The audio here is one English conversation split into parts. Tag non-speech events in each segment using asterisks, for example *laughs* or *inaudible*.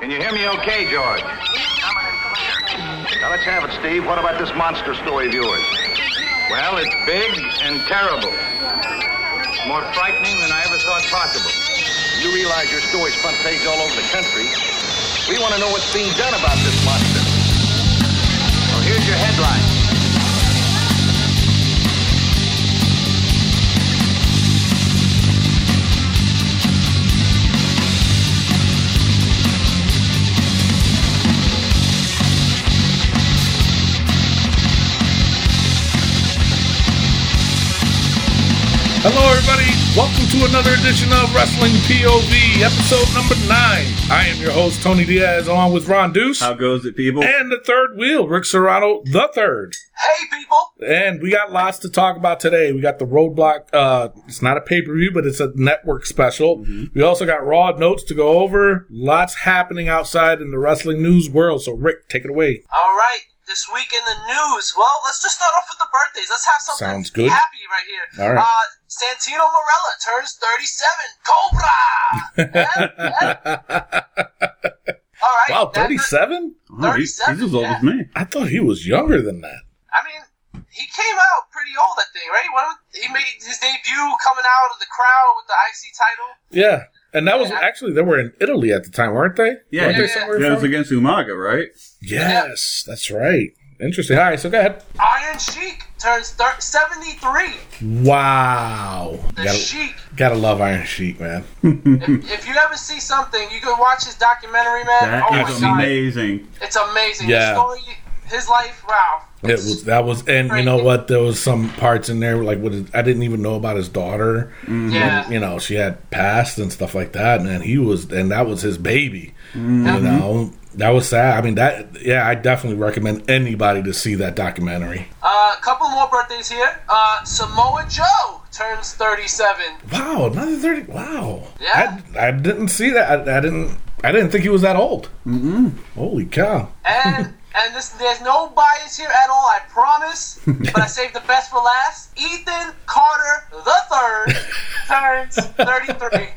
Can you hear me okay, George? Now let's have it, Steve. What about this monster story of yours? Well, it's big and terrible. More frightening than I ever thought possible. You realize your story's front page all over the country. We want to know what's being done about this monster. Well, here's your headline. Hello, everybody. Welcome to another edition of Wrestling POV, episode number nine. I am your host, Tony Diaz, along with Ron Deuce. How goes it, people? and the third wheel, Rick Serrano, the third. Hey, people! And we got lots to talk about today. We got the Roadblock. Uh, it's not a pay per view, but it's a network special. We also got Raw notes to go over. Lots happening outside in the wrestling news world. So, Rick, take it away. All right, this week in the news. Well, let's just start off with the birthdays. Let's have something Sounds good. happy right here. All right. Uh, Santino Marella turns 37. Cobra! *laughs* All right. Wow, that- 37? Oh, he- he's as old yeah. as me. I thought he was younger than that. I mean, he came out pretty old, I think, right? When he made his debut coming out of the crowd with the IC title. Yeah. And that was actually, they were in Italy at the time, weren't they? Yeah, Weren't yeah, they yeah. somewhere Yeah, it was against Umaga, right? Yes, that's right. Interesting. All right, so go ahead. Iron Sheik turns thir- 73. Wow. The Gotta, Sheik. gotta love Iron Sheik, man. *laughs* If, if you ever see something, you can watch his documentary, man. That oh is my god. amazing. It's amazing. Yeah. His story, his life, wow. It was that was, and you know what? There was some parts in there like what I didn't even know about his daughter. Yeah. You know, she had passed and stuff like that, and he was, and that was his baby. Mm-hmm. You know, that was sad. I mean, that yeah, I definitely recommend anybody to see that documentary. Uh, a couple more birthdays here. Uh, Samoa Joe turns 37. Wow, another thirty. Wow. Yeah. I, I didn't see that. I, I didn't. I didn't think he was that old. Mm-hmm. Holy cow. And *laughs* and this there's no bias here at all, I promise. *laughs* but I saved the best for last. Ethan Carter the third *laughs* turns 33.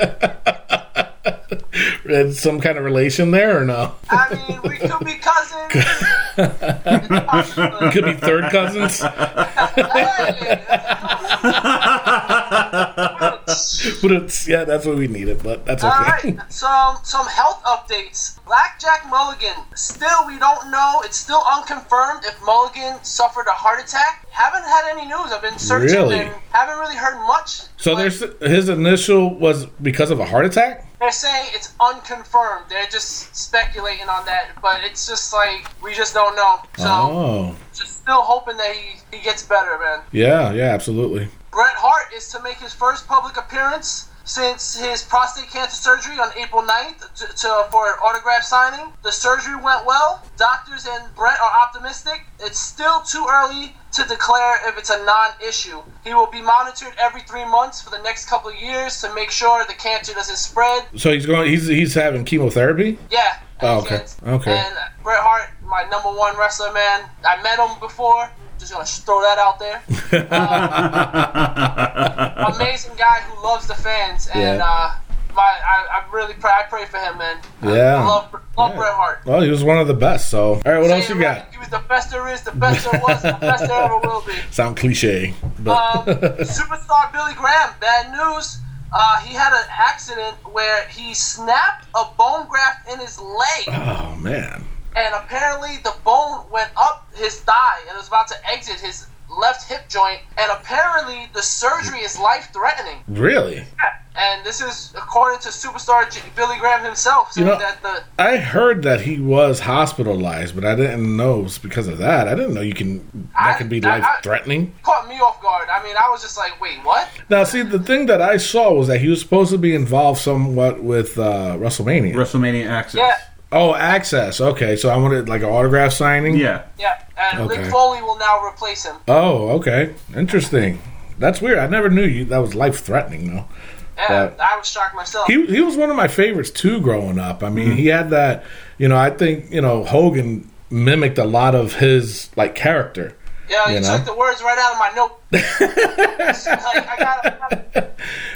Is some kind of relation there or no? I mean, we could be cousins. *laughs* Could be third cousins. *laughs* But it's yeah, that's what we needed. But that's All okay. right, some some health updates. Blackjack Mulligan. Still, we don't know. It's still unconfirmed if Mulligan suffered a heart attack. Haven't had any news. I've been searching Really? and haven't really heard much. So there's his initial was because of a heart attack. They're saying it's unconfirmed. They're just speculating on that, but it's just like we just don't know. So Oh, just still hoping that he, he gets better, man. yeah, yeah, absolutely. Bret Hart is to make his first public appearance since his prostate cancer surgery on April 9th to, to, for an autograph signing. The surgery went well. Doctors and Bret are optimistic. It's still too early to declare if it's a non-issue. He will be monitored every three months for the next couple of years to make sure the cancer doesn't spread. So he's going. He's he's having chemotherapy. Yeah. Oh, okay. kids. Okay. And Bret Hart, my number one wrestler, man. I met him before. Just gonna throw that out there. *laughs* Uh, amazing guy who loves the fans, and Yeah. uh, my I, I really pray I pray for him, man. Yeah. I love love Yeah. Bret Hart. Well, he was one of the best. So, all right, what else you got? He was the best there is, the best there was, the best there ever will be. *laughs* Sound cliche, but Um, *laughs* superstar Billy Graham, bad news. Uh, he had an accident where he snapped a bone graft in his leg. oh man, and apparently the bone went up his thigh and was about to exit his left hip joint and apparently the surgery is life threatening really? Yeah. and this is according to superstar J- billy graham himself saying know- that the I heard that he was hospitalized, but I didn't know it was because of that. I didn't know you can that I- can be life threatening. caught me off guard i mean i was just like wait what Now, see, the thing that I saw was that he was supposed to be involved somewhat with uh, WrestleMania. WrestleMania Access. yeah oh, Access. Okay, so I wanted like an autograph signing. Yeah. yeah and Okay. Mick foley will now replace him Oh, okay. Interesting. That's weird. I never knew you. That was life threatening, though. yeah But- i was shocked myself He he was one of my favorites too growing up. I mean, he mm-hmm. had that. You know, I think you know Hogan mimicked a lot of his like character. yeah you, you know? took the words right out of my note *laughs* like, I got, I got,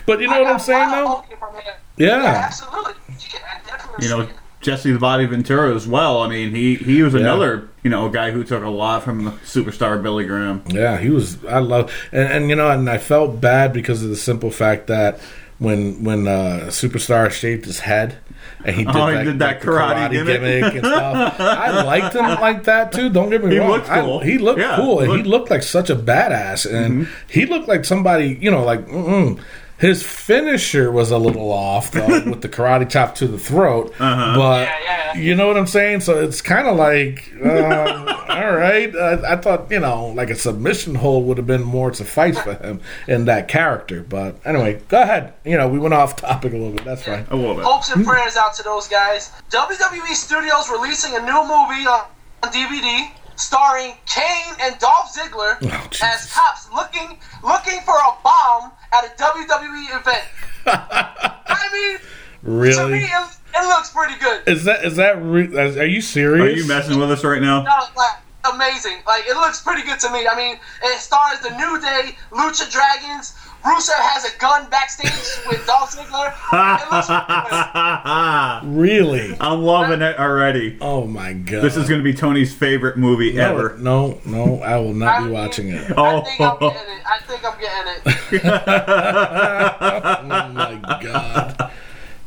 But you know I what I'm saying a lot of though? From him. Yeah. yeah absolutely Yeah, I definitely You know, see it. Jesse the Body Ventura as well. I mean, he he was another you know guy who took a lot from the superstar Billy Graham. Yeah, he was. I love, and, and you know, and I felt bad because of the simple fact that when when uh, Superstar shaved his head and he did, Oh, he that, did that the karate gimmick. and *laughs* stuff, I liked him like that too. Don't get me He wrong, looked I- cool. he looked Yeah, cool, and he looked- Mm-hmm. looked like such a badass, and he looked like somebody, you know, like. Mm-mm. His finisher was a little off though, *laughs* with the karate chop to the throat. Uh-huh. But Yeah, yeah. you know what I'm saying? So it's kind of like, uh, *laughs* all right. Uh, I thought, you know, like a submission hold would have been more suffice for him in that character. But anyway, go ahead. You know, we went off topic a little bit. That's fine. A little bit. Hopes and prayers out to those guys. WWE Studios releasing a new movie on, on DVD starring Kane and Dolph Ziggler Oh, as Jesus. cops looking looking for a bomb at a WWE event. *laughs* I mean, to me, Really? it, it looks pretty good. Is that is that? Re- are you serious? Are you messing with us right now? No, like amazing. Like it looks pretty good to me. I mean, it stars the New Day, Lucha Dragons. Rusev has a gun backstage *laughs* with Dolph Ziggler. It looks pretty *laughs* good. Really? I'm loving it already. Oh my god! This is going to be Tony's favorite movie no, ever. No, no, I will not I be mean- watching it. Oh. I think I'm oh. getting it. I think I'm getting it. *laughs* Oh my god!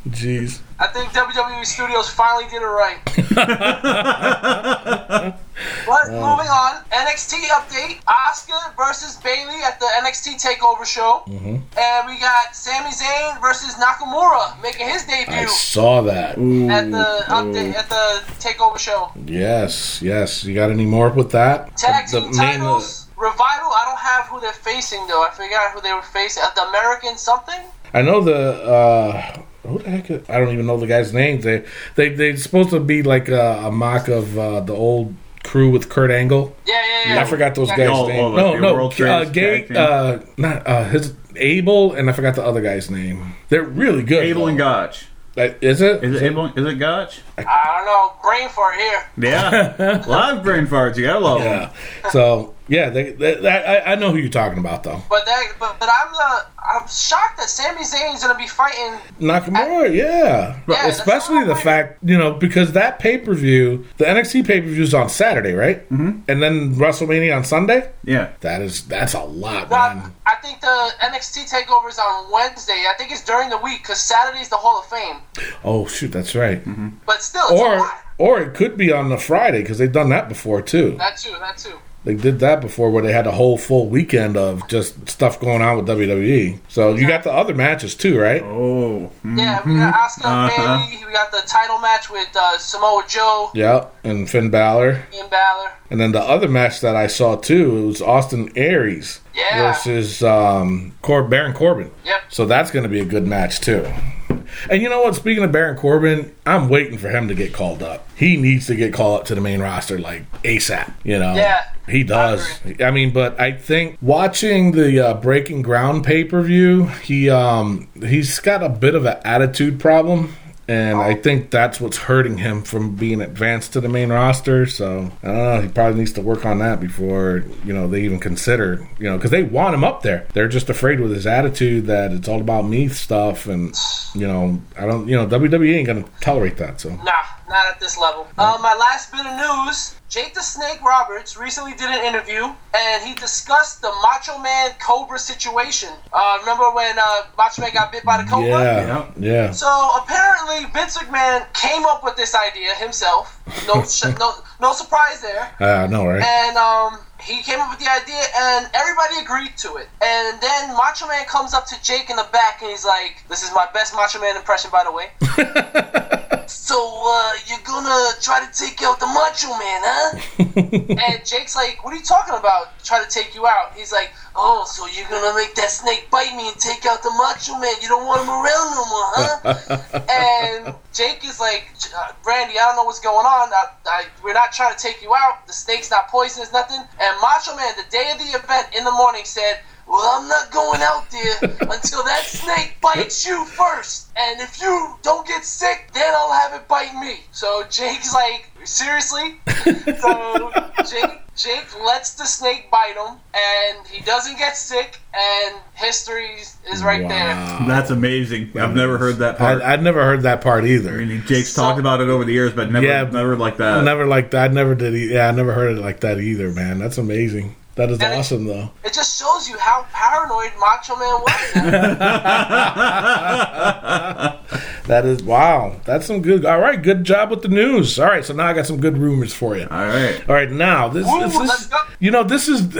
Jeez. I think WWE Studios finally did it right. But moving on, NXT update: Asuka versus Bayley at the NXT Takeover show, and we got Sami Zayn versus Nakamura making his debut. I debut saw that. at the update at the Takeover show. Yes, yes. You got any more with that? Tag The- team the main- titles. Revival. I don't have who they're facing though. I forgot who they were facing. Uh, the American something. I know the uh who the heck is, I don't even know the guy's names. They they they're supposed to be like a, a mock of uh, the old crew with Kurt Angle. Yeah, yeah, yeah. I forgot those guys' Oh, names. oh, like no, no, uh, Gay, uh, not uh, his Abel, and I forgot the other guy's name. They're really good. Abel and. Gotch. Like, is it? Is it Abel? Is it Gotch? I don't know. Brain fart here. Yeah. Live brain farts. You gotta love Yeah. them. So yeah, they, they, I, I know who you're talking about though. But that, but, but I'm uh, I'm shocked that Sami Zayn's gonna be fighting. Nakamura, yeah. Yeah, especially the fact, you know, because that pay per view, the NXT pay per view is on Saturday, right? Mm-hmm. And then WrestleMania on Sunday. Yeah. That is that's a lot, But man. I think the NXT takeover is on Wednesday. I think it's during the week because Saturday's the Hall of Fame. Oh shoot, that's right. But still, it's a Or lot. or it could be on the Friday because they've done that before too. That too. That too. They did that before where they had a whole full weekend of just stuff going on with WWE. So you got the other matches too, right? Oh. Yeah, we got Asuka Uh-huh. Bayley. We got the title match with uh, Samoa Joe Yeah, and Finn Balor. and Balor. And then the other match that I saw too, it was Austin Aries Yeah. versus um, Cor- Baron Corbin. Yep. So that's going to be a good match too. And you know what? Speaking of Baron Corbin, I'm waiting for him to get called up. He needs to get called up to the main roster like ASAP. You know? Yeah. He does. I, mean, but I think watching the uh, Breaking Ground pay per view, he um he's got a bit of an attitude problem. And I think that's what's hurting him from being advanced to the main roster. So I don't know. He probably needs to work on that before you know they even consider you know because they want him up there. They're just afraid with his attitude that it's all about me stuff, and you know I don't you know WWE ain't gonna tolerate that. So Nah, not at this level. Uh, my last bit of news: Jake the Snake Roberts recently did an interview, and he discussed the Macho Man Cobra situation. Uh, remember when uh, Macho Man got bit by the Cobra? yeah, yeah. So apparently Vince McMahon came up with this idea himself. No, *laughs* sh- no, no surprise there. I know, right? And um, he came up with the idea, and everybody agreed to it. And then Macho Man comes up to Jake in the back, and he's like, "This is my best Macho Man impression, by the way." *laughs* so uh, you're gonna try to take out the Macho Man, huh? *laughs* and Jake's like, "What are you talking about? Try to take you out?" He's like, "Oh, so you're gonna make that snake bite me and take out the Macho Man? You don't want him around no more, huh?" *laughs* and Jake is like, "Randy, I don't know what's going on. I, I, we're not trying to take you out. The snake's not poisonous, nothing." And Macho Man, the day of the event in the morning, said. Well, I'm not going out there until that snake bites you first. And if you don't get sick, then I'll have it bite me. So Jake's like, seriously? So Jake, Jake lets the snake bite him, and he doesn't get sick, and history is right there. That's amazing. I've never heard that part. I'd never heard that part I either. mean, Jake's So- talked about it over the years, but never, Yeah. never like that. never like that. I never did. E- yeah, I never heard it like that either, man. That's amazing. That is And it- awesome, though. It just shows you how paranoid Macho Man was. *laughs* That is wow. That's some good. All right, good job with the news. All right, so now I got some good rumors for you. All right. All right, now this, Ooh, this let's is, go. you know, this is,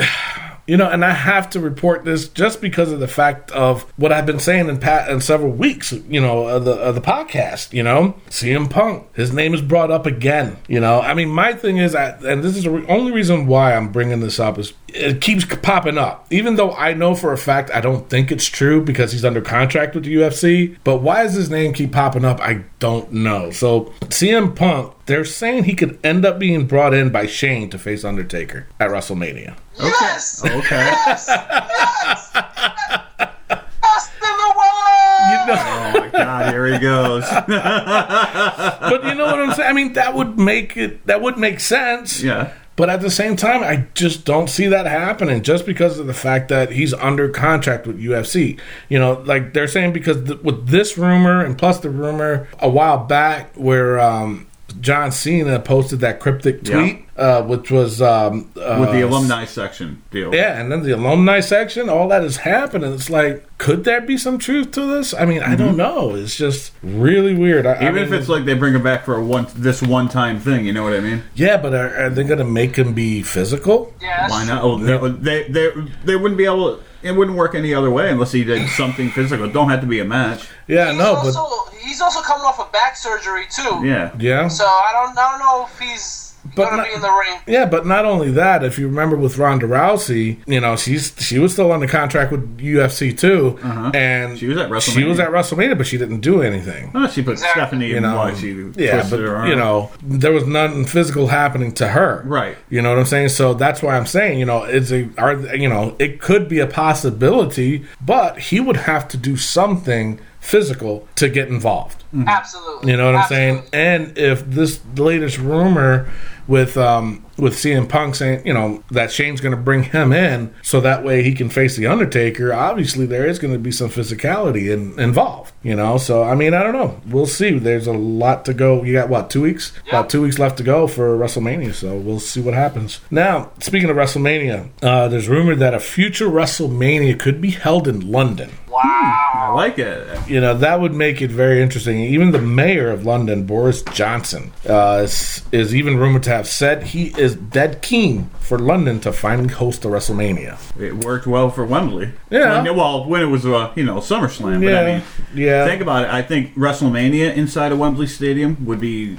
you know, and I have to report this just because of the fact of what I've been saying in pat in several weeks. You know, of the of the podcast. You know, CM Punk, his name is brought up again. You know, I mean, my thing is, I, and this is the only reason why I'm bringing this up is it keeps popping up, even though I know for a fact I don't think it's true because he's under contract with the UFC. But why does his name keep popping up? I don't know. So CM Punk, they're saying he could end up being brought in by Shane to face Undertaker at WrestleMania. Yes! Okay. Yes! Yes! Best in the world! You know, Oh my God! Here he goes. *laughs* but you know what I'm saying? I mean, that would make it. That would make sense. yeah. But at the same time, I just don't see that happening just because of the fact that he's under contract with UFC. You know, like they're saying because th- with this rumor and plus the rumor a while back where um, John Cena posted that cryptic Yeah. tweet, uh, which was um, uh, With the alumni section deal. Yeah, and then the alumni section, all that is happening. It's like, could there be some truth to this? I mean, I don't know. It's just really weird. I, I Mm-hmm. Even if it's like they bring him back for a one this one time thing, you know what I mean? yeah, but are, are they going to make him be physical? Yeah, that's Why not? Oh, no, they they they wouldn't be able. It wouldn't work any other way unless he did something physical. Don't have to be a match. Yeah, He's no, but he's also coming off of back surgery too. Yeah. yeah. So I don't, I don't know if he's But not- be in the ring. Yeah, but not only that, if you remember with Ronda Rousey, you know, she's she was still under contract with UFC too, and Uh-huh. She was at She was WrestleMania. at WrestleMania, but she didn't do anything. Oh, she put Exactly. Stephanie You in know, why she yeah, twisted but her arm. you know, there was nothing physical happening to her, Right. You know what I'm saying? So that's why I'm saying, you know, it's a, are you know, it could be a possibility, but he would have to do something physical to get involved. Absolutely. You know what I'm saying? And if this latest rumor with um with CM Punk saying, you know, that Shane's going to bring him in so that way he can face the Undertaker, obviously there is going to be some physicality in, involved, you know? So I mean, I don't know. We'll see. There's a lot to go. You got what, 2 weeks? Yeah. About 2 weeks left to go for WrestleMania, so we'll see what happens. Now, speaking of WrestleMania, uh there's rumor that a future WrestleMania could be held in London. Wow. I like it. You know, that would make it very interesting. Even the mayor of London, Boris Johnson, uh, is, is even rumored to have said he is dead keen for London to finally host a WrestleMania. It worked well for Wembley. Yeah. When- well, when it was uh, you know SummerSlam. But Yeah, I mean, yeah. Think about it. I think WrestleMania inside of Wembley Stadium would be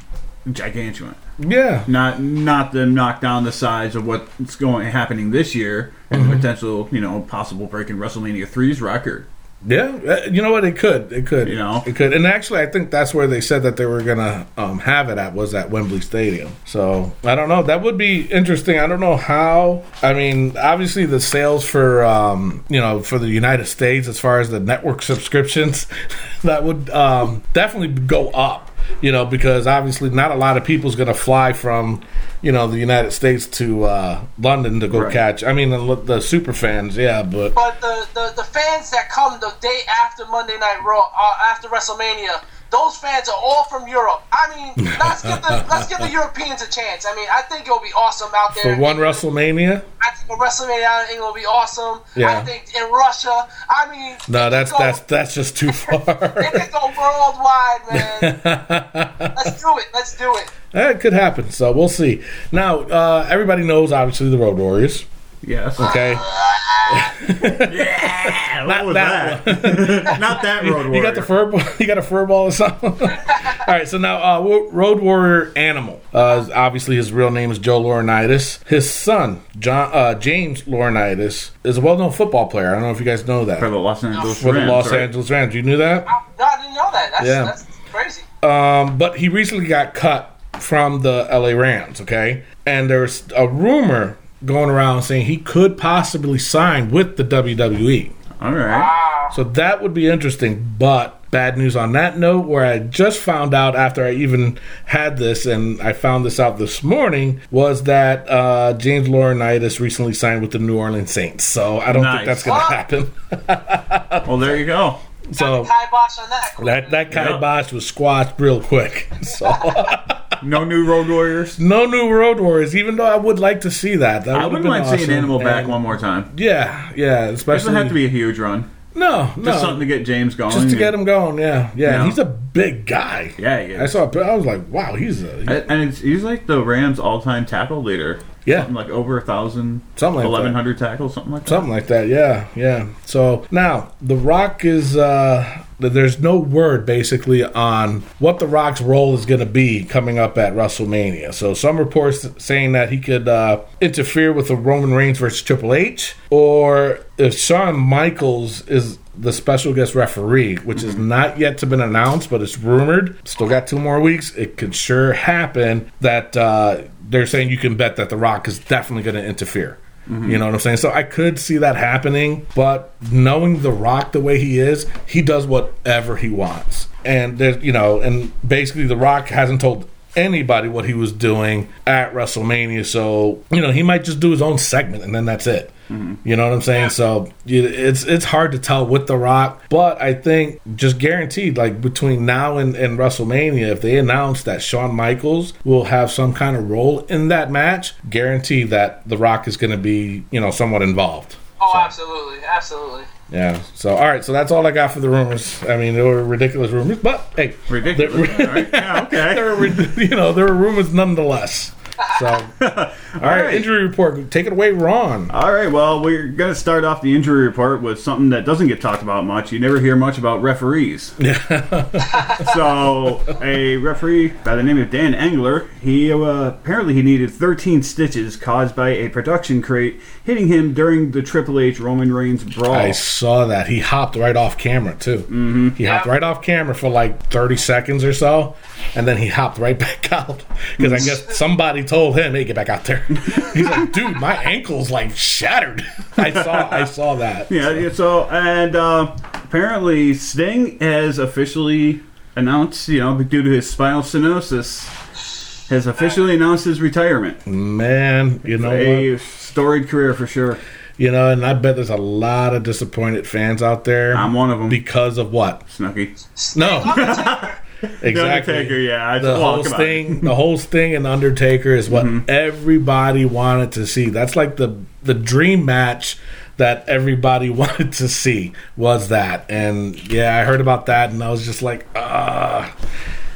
gigantuan. Yeah. Not not to knock down the size of what's going happening this year and Mm-hmm. the potential you know possible breaking WrestleMania 3's record. Yeah, uh, you know what? It could, it could, You know? it could. And actually, I think that's where they said that they were gonna um, have it at was at Wembley Stadium. So I don't know. That would be interesting. I don't know how. I mean, obviously the sales for um, you know for the United States as far as the network subscriptions, *laughs* that would um, definitely go up. You know, because obviously not a lot of people's gonna fly from you know the United States to uh, London to go Right. catch. I mean, the, the super fans, yeah, but But the, the, the fans that come the day after Monday Night Raw, uh, after WrestleMania, those fans are all from Europe. I mean, *laughs* let's give the let's give the Europeans a chance. I mean, I think it'll be awesome out there. for one WrestleMania. I think a WrestleMania out in England will be awesome. Yeah. I think in Russia, I mean, No, that's go- that's that's just too *laughs* far. It could go worldwide, man. *laughs* Let's do it. Let's do it. That could happen. So we'll see. Now, uh, everybody knows obviously the Road Warriors. Yes. Okay, Yeah, what Not was that that? *laughs* Not that road warrior. you got the fur. ball- You got a fur ball or something. *laughs* All right. So now, uh, Road Warrior Animal. Uh, obviously, his real name is Joe Laurinaitis. His son, John uh, James Laurinaitis, is a well-known football player. I don't know if you guys know that for the Los Angeles for the Rams, Los right? Angeles Rams. You knew that? No, I didn't know that. That's, Yeah. that's crazy. Um, but he recently got cut from the LA Rams, okay? And there's a rumor going around saying he could possibly sign with the WWE. All right. So that would be interesting, but bad news on that note, where I just found out after I even had this, and I found this out this morning, was that uh, James Laurinaitis recently signed with the New Orleans Saints. So I don't think that's going to happen. *laughs* Well, there you go. So kibosh on that. that that Yeah. kibosh was squashed real quick. *laughs* So *laughs* No new Road Warriors. no new Road Warriors, even though I would like to see that. that I would've wouldn't been mind seeing awesome. Animal back one more time. Yeah, yeah, It especially doesn't have to be a huge run. no, no, Just something to get James going. just to get him going. Yeah, yeah, Yeah. he's a big guy. Yeah, he is. I saw. I was like, wow, he's a And and it's, he's like the Rams' all-time tackle leader. Yeah. something like over a thousand, Something like eleven hundred tackles, something like that. Something like that, yeah, yeah. So now The Rock is uh there's no word basically on what The Rock's role is going to be coming up at WrestleMania. So some reports saying that he could uh, interfere with the Roman Reigns versus Triple H, or if Shawn Michaels is the special guest referee, which is not yet to been announced, but it's rumored. Still got two more weeks. It could sure happen that uh, they're saying you can bet that The Rock is definitely going to interfere. You know what I'm saying? So I could see that happening, but knowing The Rock the way he is, he does whatever he wants. And there's, you know, and basically The Rock hasn't told anybody what he was doing at WrestleMania. So, you know, he might just do his own segment and then that's it. Mm-hmm. You know what I'm saying? So it's it's hard to tell with The Rock, but I think just guaranteed, like between now and, and WrestleMania, if they announce that Shawn Michaels will have some kind of role in that match, guarantee that The Rock is going to be, you know, somewhat involved. Oh, absolutely, absolutely. Yeah. So all right. So that's all I got for the rumors. I mean, they were ridiculous rumors, but hey, Ridiculous. they're- All right. Yeah, okay. *laughs* there were, *laughs* you know, there were rumors nonetheless. So, *laughs* all right, right. injury report. Take it away, Ron. All right, well, we're going to start off the injury report with something that doesn't get talked about much. You never hear much about referees. *laughs* so, a referee by the name of Dan Engler, he uh, apparently he needed 13 stitches caused by a production crate hitting him during the Triple H Roman Reigns brawl. I saw that he hopped right off camera too. Mm-hmm. He hopped right off camera for like thirty seconds or so, and then he hopped right *laughs* back out because I guess somebody told him, "Hey, get back out there." *laughs* He's like, "Dude, my ankle's like shattered." *laughs* I saw, I saw that. Yeah, yeah, so and uh, apparently Sting has officially announced, you know, due to his spinal stenosis, has officially announced his retirement. Man, you know what? A storied career for sure. You know, and I bet there's a lot of disappointed fans out there. I'm one of them. because of what? Snooky. No, Undertaker. *laughs* exactly. The Undertaker, yeah. I, the well, whole come on. thing, the whole thing, and Undertaker is what Mm-hmm. everybody wanted to see. That's like the the dream match that everybody *laughs* wanted to see was that. And yeah, I heard about that, and I was just like, ah.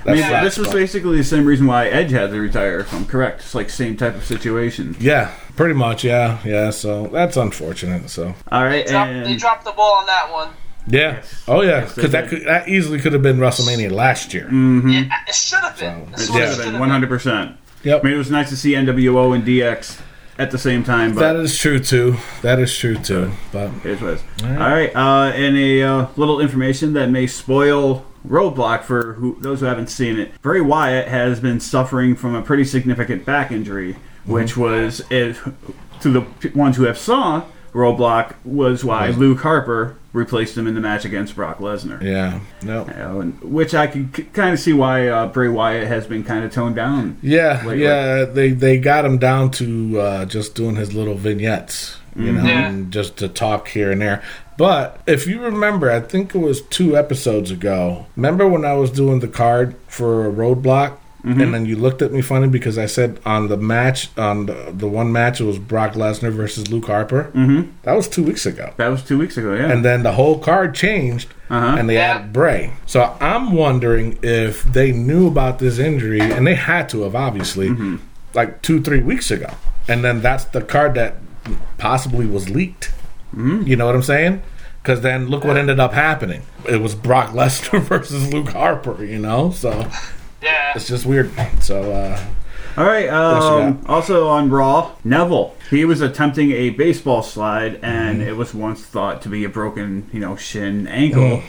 I mean, that this was but- basically the same reason why Edge had to retire, if I'm correct. It's like same type of situation. yeah, pretty much, yeah, yeah. So that's unfortunate. So All right, Drop- they and dropped the ball on that one. Yeah, Yes. oh yeah, Yes, because that could that easily could have been WrestleMania last year. Yeah, it should have been. So, it what yeah. should have been 100. percent Yep. I mean, it was nice to see NWO and DX at the same time, but That is true too. That is true too. But Here's what it is. All right, uh, and a uh, little information that may spoil Roadblock for who, those who haven't seen it. Bray Wyatt has been suffering from a pretty significant back injury, which was if, to the ones who have saw Roadblock was why Luke Harper replaced him in the match against Brock Lesnar. yeah, no. You know, and, which I can c- kind of see why uh, Bray Wyatt has been kind of toned down. Yeah, Lately. yeah, they they got him down to uh, just doing his little vignettes, you know, Yeah. and just to talk here and there. But if you remember, I think it was two episodes ago. Remember when I was doing the card for Roadblock, and then you looked at me funny because I said on the match on the, the one match it was Brock Lesnar versus Luke Harper. Mm-hmm. That was two weeks ago. That was two weeks ago, yeah. And then the whole card changed, Uh-huh. and they Yeah. added Bray. So I'm wondering if they knew about this injury, and they had to have obviously, Mm-hmm. like two, three weeks ago. And then that's the card that possibly was leaked. Mm-hmm. You know what I'm saying? Because then look what ended up happening. It was Brock *laughs* Lesnar versus Luke Harper. You know, so Yeah. it's just weird. So uh, All right. Um, also on Raw, Neville. He was attempting a baseball slide, and Mm-hmm. it was once thought to be a broken, you know, shin ankle.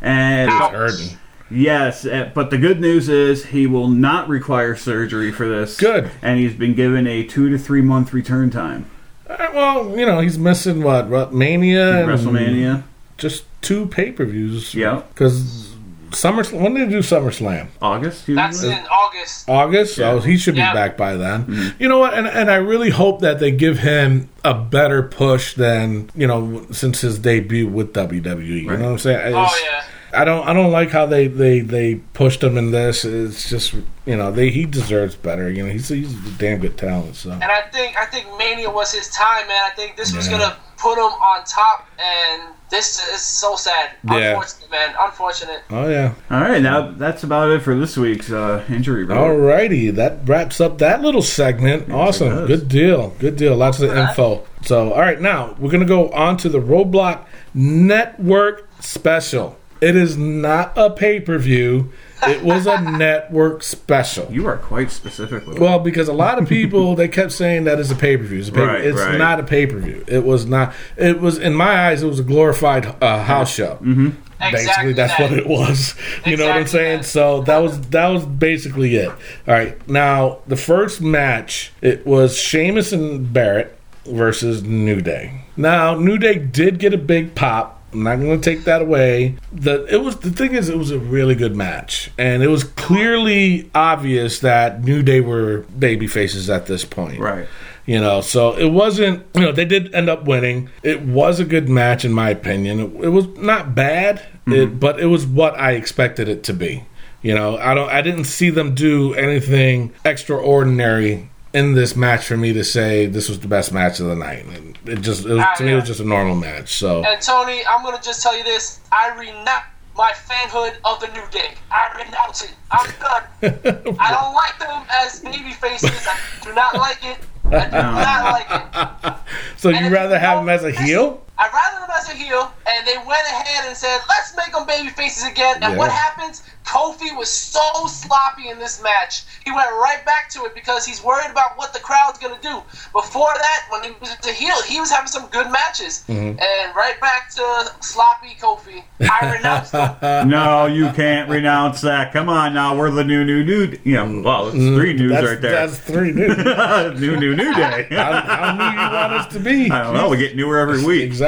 And Ow. hurting. yes, uh, but the good news is he will not require surgery for this. Good. And he's been given a two to three month return time. Uh, well, you know, he's missing what, what Mania, and WrestleMania. just two pay per views. Yeah. Because SummerSlam. When did they do SummerSlam? August. That's usually? in August. August. Yeah. So he should be Yeah. back by then. Mm-hmm. You know what? And and I really hope that they give him a better push than you know since his debut with WWE. You know what I'm saying? Oh yeah. I don't I don't like how they, they, they pushed him in this. It's just you know they he deserves better. You know he's he's a damn good talent. So And I think I think Mania was his time, man. I think this was gonna put him on top, and this is so sad. Yeah. Unfortunate, man. Unfortunate. oh yeah. All right, now that's about it for this week's uh, injury report. Alrighty, that wraps up that little segment. it awesome, good deal, good deal. Lots of info. So, all right, now we're gonna go on to the Roadblock Network special. It is not a pay per view. It was a network special. You are quite specific with Well, because a lot of people they kept saying that it's a pay per view. It's, a pay- Right, it's right. not a pay per view. It was not. It was in my eyes. It was a glorified uh, house show. Mm-hmm. Basically, Exactly that's that. what it was. *laughs* You know what I'm saying? that. So that was that was basically it. All right. Now the first match it was Sheamus and Barrett versus New Day. Now New Day did get a big pop. I'm not going to take that away. The it was the thing is it was a really good match, and it was clearly obvious that New Day were baby faces at this point. Right. You know, so it wasn't. You know, they did end up winning. It was a good match in my opinion. It, it was not bad, mm-hmm. it, but it was what I expected it to be. You know, I don't. I didn't see them do anything extraordinary in this match for me to say this was the best match of the night. It just it was, to me it was just a normal match. So And Tony, I'm gonna just tell you this: I renounce my fanhood of the New Day. I renounce it. I'm done. *laughs* I don't like them as baby faces. I do not like it. I do *laughs* not like it. *laughs* so And you rather you have don't as a listen- heel? I'd rather them as a heel, and they went ahead and said, "Let's make them baby faces again." And Yeah. what happens? Kofi was so sloppy in this match. He went right back to it because he's worried about what the crowd's gonna do. Before that, when he was a heel, he was having some good matches, Mm-hmm. and right back to sloppy Kofi. I renounce him. *laughs* no, you can't renounce that. Come on now, we're the new new new. You know, well, it's three news Mm, That's, right there. that's three dudes. *laughs* new new new day. how, how new you want us to be? I don't know. We get newer every week. Exactly.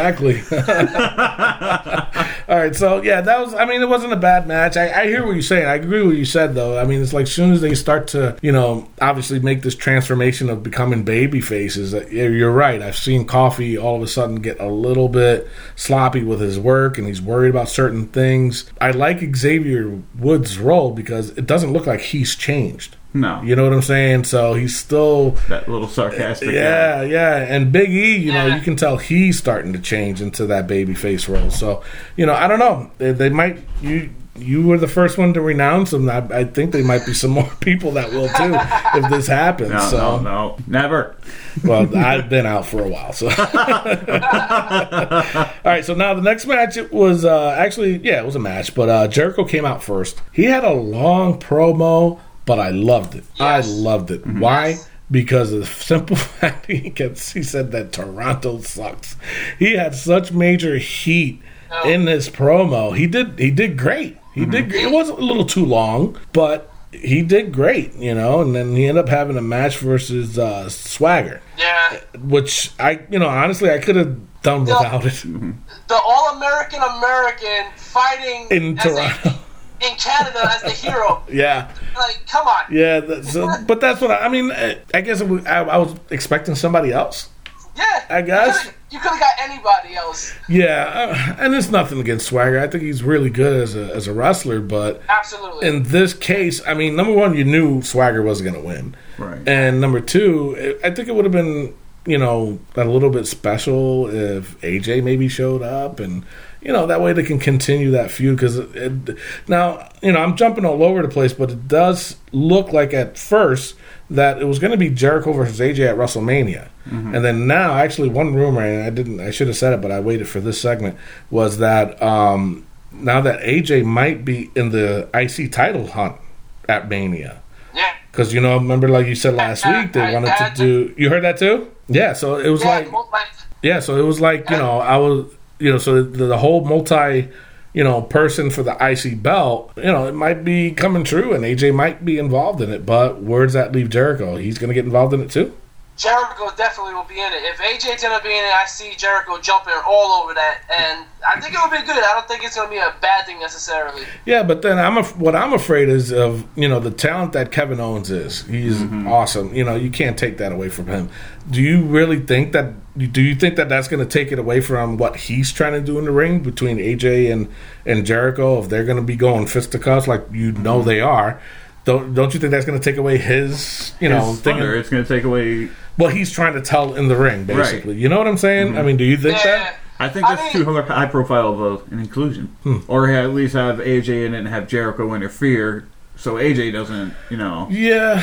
*laughs* All right, so yeah, that was. I mean, it wasn't a bad match. I, I hear what you're saying. I agree with what you said, though. I mean, it's like as soon as they start to, you know, obviously make this transformation of becoming baby faces. You're right. I've seen Kofi all of a sudden get a little bit sloppy with his work, and he's worried about certain things. I like Xavier Woods' role because it doesn't look like he's changed. No, You know what I'm saying? So he's still that little sarcastic. yeah, guy. yeah. And Big E, you know, Yeah. you can tell he's starting to change into that baby face role. So, you know, I don't know. They, they might you you were the first one to renounce him. I, I think there might be some more *laughs* people that will too if this happens. No, so, no, no, never. well, I've been out for a while. So, *laughs* all right. So now the next match it was uh, actually yeah, it was a match, but uh, Jericho came out first. He had a long promo, but I loved it. I loved it. Mm-hmm. Why? Because of the *laughs* simple fact he kept, he said that Toronto sucks. He had such major heat Oh. in this promo. He did he did great. He mm-hmm. did. It was a little too long, but he did great. You know, and then he ended up having a match versus uh, Swagger Yeah, which I, you know, honestly, I could have done Yeah. without it mm-hmm. the all-American American fighting in Toronto. A, in Canada as the hero. *laughs* yeah, Like, come on. yeah. That, so, but that's what I, I mean. I guess it was, I, I was expecting somebody else. Yeah, I guess. you could have got anybody else. Yeah, uh, and it's nothing against Swagger. I think he's really good as a as a wrestler, but Absolutely. in this case, I mean, number one, you knew Swagger was going to win, Right. and number two, it, I think it would have been you know a little bit special if AJ maybe showed up and. You know that way they can continue that feud because now you know I'm jumping all over the place, but it does look like at first that it was going to be Jericho versus AJ at WrestleMania, and then now actually one rumor and I didn't I should have said it, but I waited for this segment was that um, now that AJ might be in the IC title hunt at Mania. yeah. Because you know, remember, like you said last I- week, they I- wanted I- to do. You heard that too? Yeah. So it was Yeah, like, yeah. So it was like, you know, I was, you know, so the, the whole multi, you know, person for the IC belt, you know, it might be coming true, and AJ might be involved in it. But where does that leave Jericho? He's going to get involved in it too. Jericho definitely will be in it. If AJ's gonna be in it, I see Jericho jumping all over that, and I think it'll be good. I don't think it's gonna be a bad thing necessarily. Yeah, but then I'm af- what I'm afraid is of you know the talent that Kevin Owens is. He's mm-hmm. awesome. You know you can't take that away from him. Do you really think that? Do you think that that's going to take it away from what he's trying to do in the ring between AJ and and Jericho? If they're going to be going fisticuffs like you know they are, don't don't you think that's going to take away his you know His thing? thunder, it's going to take away. What he's trying to tell in the ring, basically. You know what I'm saying? I mean, do you think Yeah. that? I think I that's mean- too high profile of a, an inclusion, Hmm. or at least have AJ in it and have Jericho interfere, so AJ doesn't, you know. Yeah,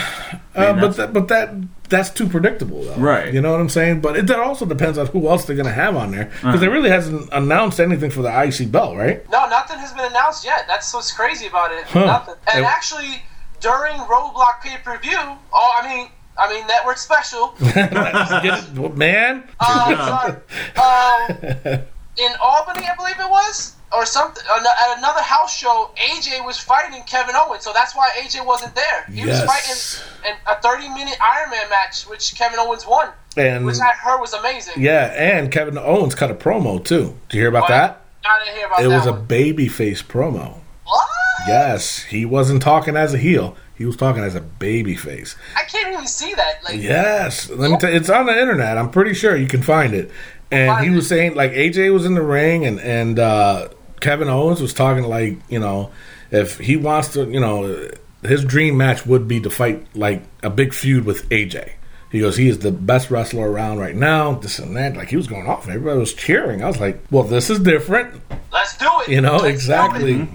uh, but that's- that, but that that's too predictable, though. Right. You know what I'm saying? But it that also depends on who else they're going to have on there because Uh-huh. they really hasn't announced anything for the IC belt, right? No, nothing has been announced yet. That's what's crazy about it. Huh. Nothing. And And- actually, during Roadblock pay per view, oh, I mean, I mean network special. *laughs* Man. Um, sorry. Um, in Albany, I believe it was, or something. At another house show, AJ was fighting Kevin Owens, so that's why AJ wasn't there. He Yes. was fighting in a 30-minute Iron Man match, which Kevin Owens won, And which I heard was amazing. yeah, and Kevin Owens cut a promo too. Did you hear about But that? I didn't hear about It that was a one. babyface promo. What? Yes, he wasn't talking as a heel. He was talking as a babyface. I can't even see that. Like, Yes, let me tell you, it's on the internet. I'm pretty sure you can find it. And he it. was saying like AJ was in the ring, and and uh, Kevin Owens was talking like you know if he wants to, you know, his dream match would be to fight like a big feud with AJ. He goes, he is the best wrestler around right now. This and that. Like he was going off. Everybody was cheering. I was like, well, this is different. let's do it. You know, Let's exactly.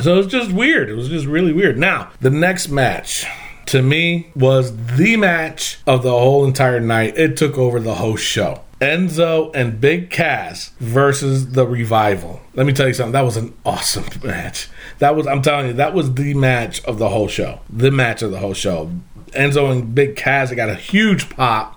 So it was just weird. It was just really weird. Now, the next match to me was the match of the whole entire night. It took over the whole show. Enzo and Big Cass versus the Revival. Let me tell you something. That was an awesome *laughs* match. That was, I'm telling you, that was the match of the whole show. The match of the whole show. Enzo and Big Cass got a huge pop.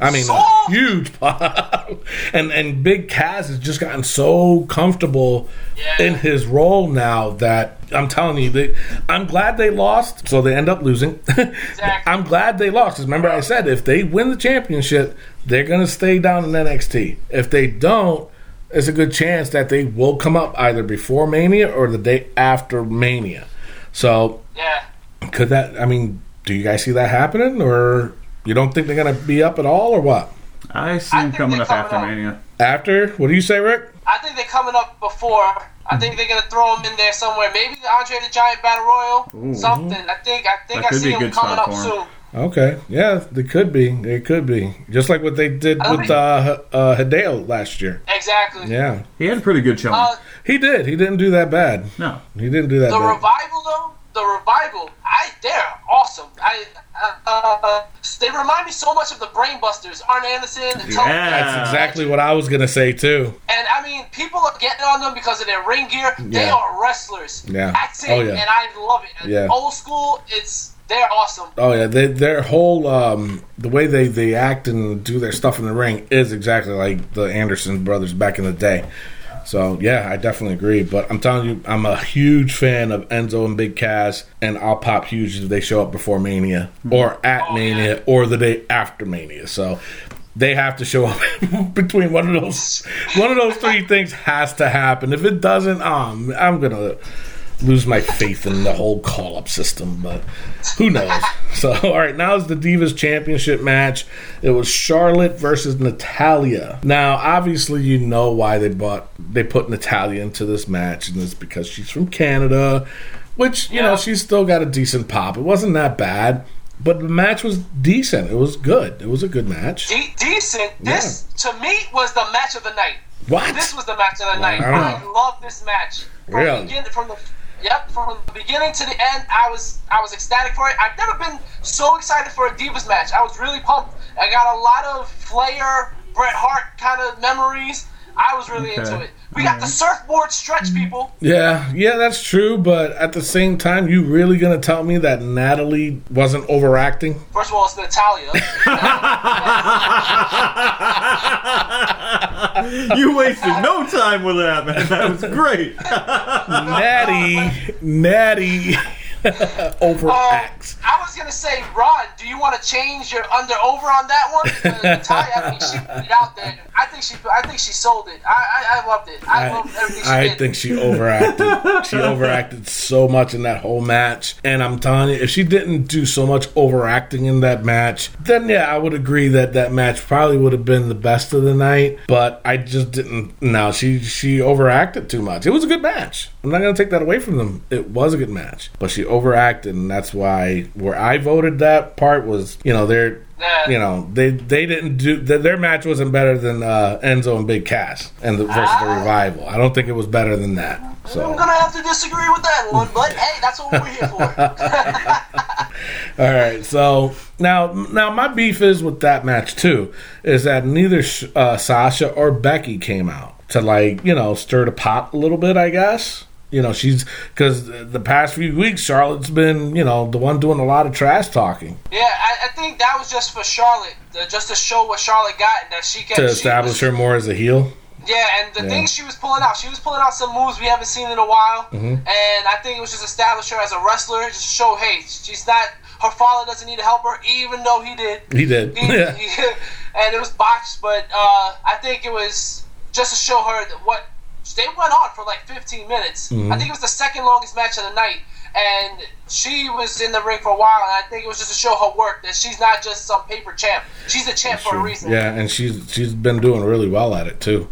I mean, a huge pop. *laughs* and and Big Cass has just gotten so comfortable Yeah. in his role now that I'm telling you, they, I'm glad they lost, so they end up losing. *laughs* I'm glad they lost. remember, I said if they win the championship, they're going to stay down in NXT. If they don't, it's a good chance that they will come up either before Mania or the day after Mania. So, Yeah. could that, I mean, do you guys see that happening, or you don't think they're going to be up at all, or what? I see I think coming they're up coming after up. Mania. After? What do you say, Rick? I think they're coming up before. I think they're gonna throw him in there somewhere. Maybe the Andre the Giant Battle Royal, Ooh. something. I think. I think That I could see be a him coming up for soon. Okay, yeah, they could be. They could be. Just like what they did with mean- uh, uh, Hideo last year. Exactly. Yeah, He had a pretty good showing. Uh, he did. He didn't do that bad. no. He didn't do that the bad. revival though, the revival, I they're awesome. I uh, uh, they remind me so much of the Brainbusters, Arn Anderson, and Tony. Yeah. That's exactly what I was gonna say too. And I mean, people are getting on them because of their ring gear. They are wrestlers. Yeah. acting. Oh, yeah. And I love it. Yeah. Old school, it's they're awesome. Oh yeah, they, their whole um, the way they, they act and do their stuff in the ring is exactly like the Anderson brothers back in the day. So yeah, I definitely agree. But I'm telling you, I'm a huge fan of Enzo and Big Cass, and I'll pop huge if they show up before Mania or at Mania or the day after Mania. So they have to show up *laughs* between one of those one of those three things has to happen. If it doesn't, um, I'm gonna lose my faith in the whole call up system, but who knows? *laughs* So, all right, now is the Divas Championship match. It was Charlotte versus Natalya. Now, obviously, you know why they bought they put Natalya into this match, and it's because she's from Canada, which you know Yeah. she's still got a decent pop. It wasn't that bad, but the match was decent. It was good. It was a good match. De- decent. This to me was the match of the night. What? This was the match of the night. Wow. I love this match. From Really? the from the yep, from the beginning to the end, I was I was ecstatic for it. I've never been so excited for a Divas match. I was really pumped. I got a lot of Flair, Bret Hart kind of memories. I was really Okay. into it. We got the surfboard stretch, people. Yeah, yeah, that's true. But at the same time, you really gonna tell me that Natalie wasn't overacting? First of all, it's Natalya. *laughs* you wasted no time with that, man. That was great. *laughs* Natty, Natty *laughs* overacts. Um, I was gonna say, Ron, do you want to change your under over on that one? Natalya, I think she put it out there. I think she, I think she sold it. I, I, I loved it. I, loved everything she I did. think she overacted. she *laughs* overacted so much in that whole match. And I'm telling you, if she didn't do so much overacting in that match, then yeah, I would agree that that match probably would have been the best of the night. But I just didn't. No, she she overacted too much. It was a good match. I'm not gonna take that away from them. It was a good match, but she overacted, and that's why where I voted that part was, you know, they're Yeah. you know they they didn't do th- their match wasn't better than uh, Enzo and Big Cass and the, versus the revival. I don't think it was better than that. So I'm gonna have to disagree with that one, but hey, that's what we're here for. *laughs* All right, so now now my beef is with that match too is that neither uh, Sasha or Becky came out to like you know stir the pot a little bit. I guess. You know, she's because the past few weeks, Charlotte's been, you know, the one doing a lot of trash talking yeah, I, I think that was just for Charlotte, uh, just to show what Charlotte got and that she can to establish her more as a heel. Yeah, and the Yeah. things she was pulling out, she was pulling out some moves we haven't seen in a while, Mm-hmm. and I think it was just establish her as a wrestler, just show, hey, she's not. Her father doesn't need to help her, even though he did. He did. He, Yeah. he- *laughs* *laughs* and it was botched, but uh, I think it was just to show her that what they went on for like 15 minutes. Mm-hmm. I think it was the second longest match of the night, and she was in the ring for a while. And I think it was just to show her work that she's not just some paper champ. She's a champ for a reason. Yeah, and she's she's been doing really well at it too.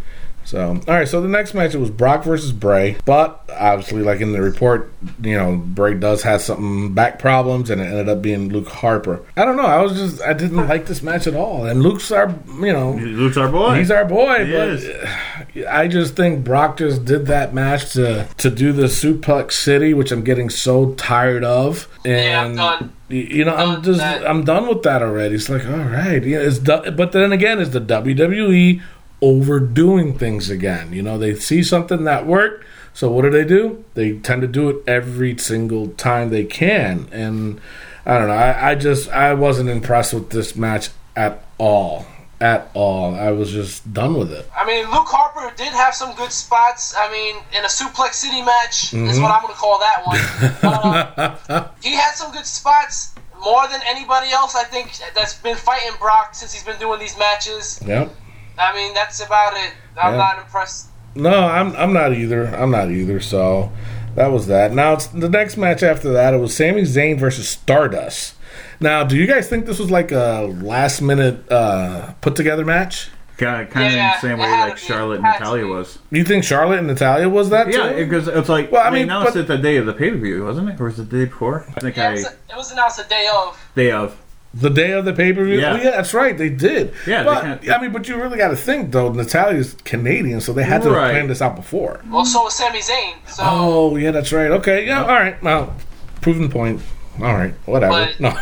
So, all right. So the next match it was Brock versus Bray, but obviously, like in the report, you know, Bray does have some back problems, and it ended up being Luke Harper. I don't know. I was just I didn't like this match at all, and Luke's our you know Luke's our boy. He's our boy, He but is. *sighs* I just think Brock just did that match to to do the Suplex City, which I'm getting so tired of. And Yeah, I'm done. You know, I'm just. I'm done with that already. It's like, all right, yeah, it's done. But then again, it's the WWE overdoing things again. You know, they see something that worked. So what do they do? They tend to do it every single time they can, and I don't know. I, I just I wasn't impressed with this match at all, at all. I was just done with it. I mean, Luke Harper did have some good spots. I mean, in a Suplex City match Mm-hmm. is what I'm going to call that one. *laughs* Uh, he had some good spots, more than anybody else. I think that's been fighting Brock since he's been doing these matches. Yep. I mean, that's about it. I'm Yeah. not impressed. No, I'm I'm not either. I'm not either. So that was that. Now it's the next match after that. It was Sami Zayn versus Stardust. Now, do you guys think this was like a last minute uh, put together match? kind of, kind of Yeah, the same way like. Charlotte and Natalya was. You think Charlotte and Natalya was that? Yeah, too? because it's like Well, I well, they mean, announced but- it the day of the pay per view, wasn't it, or was it the day before? I think Yeah, I it, was, it was announced the day of. day of. The day of the pay per view. Oh, yeah. Oh, yeah, that's right. They did. Yeah, they but kinda- I mean, but you really got to think though. Natalya's Canadian, so they had to Right. have planned this out before. Well, so was Sami Zayn. So, Oh, yeah, that's right. Okay, yeah, all right. Well, proven point. All right, whatever. But- no. *laughs*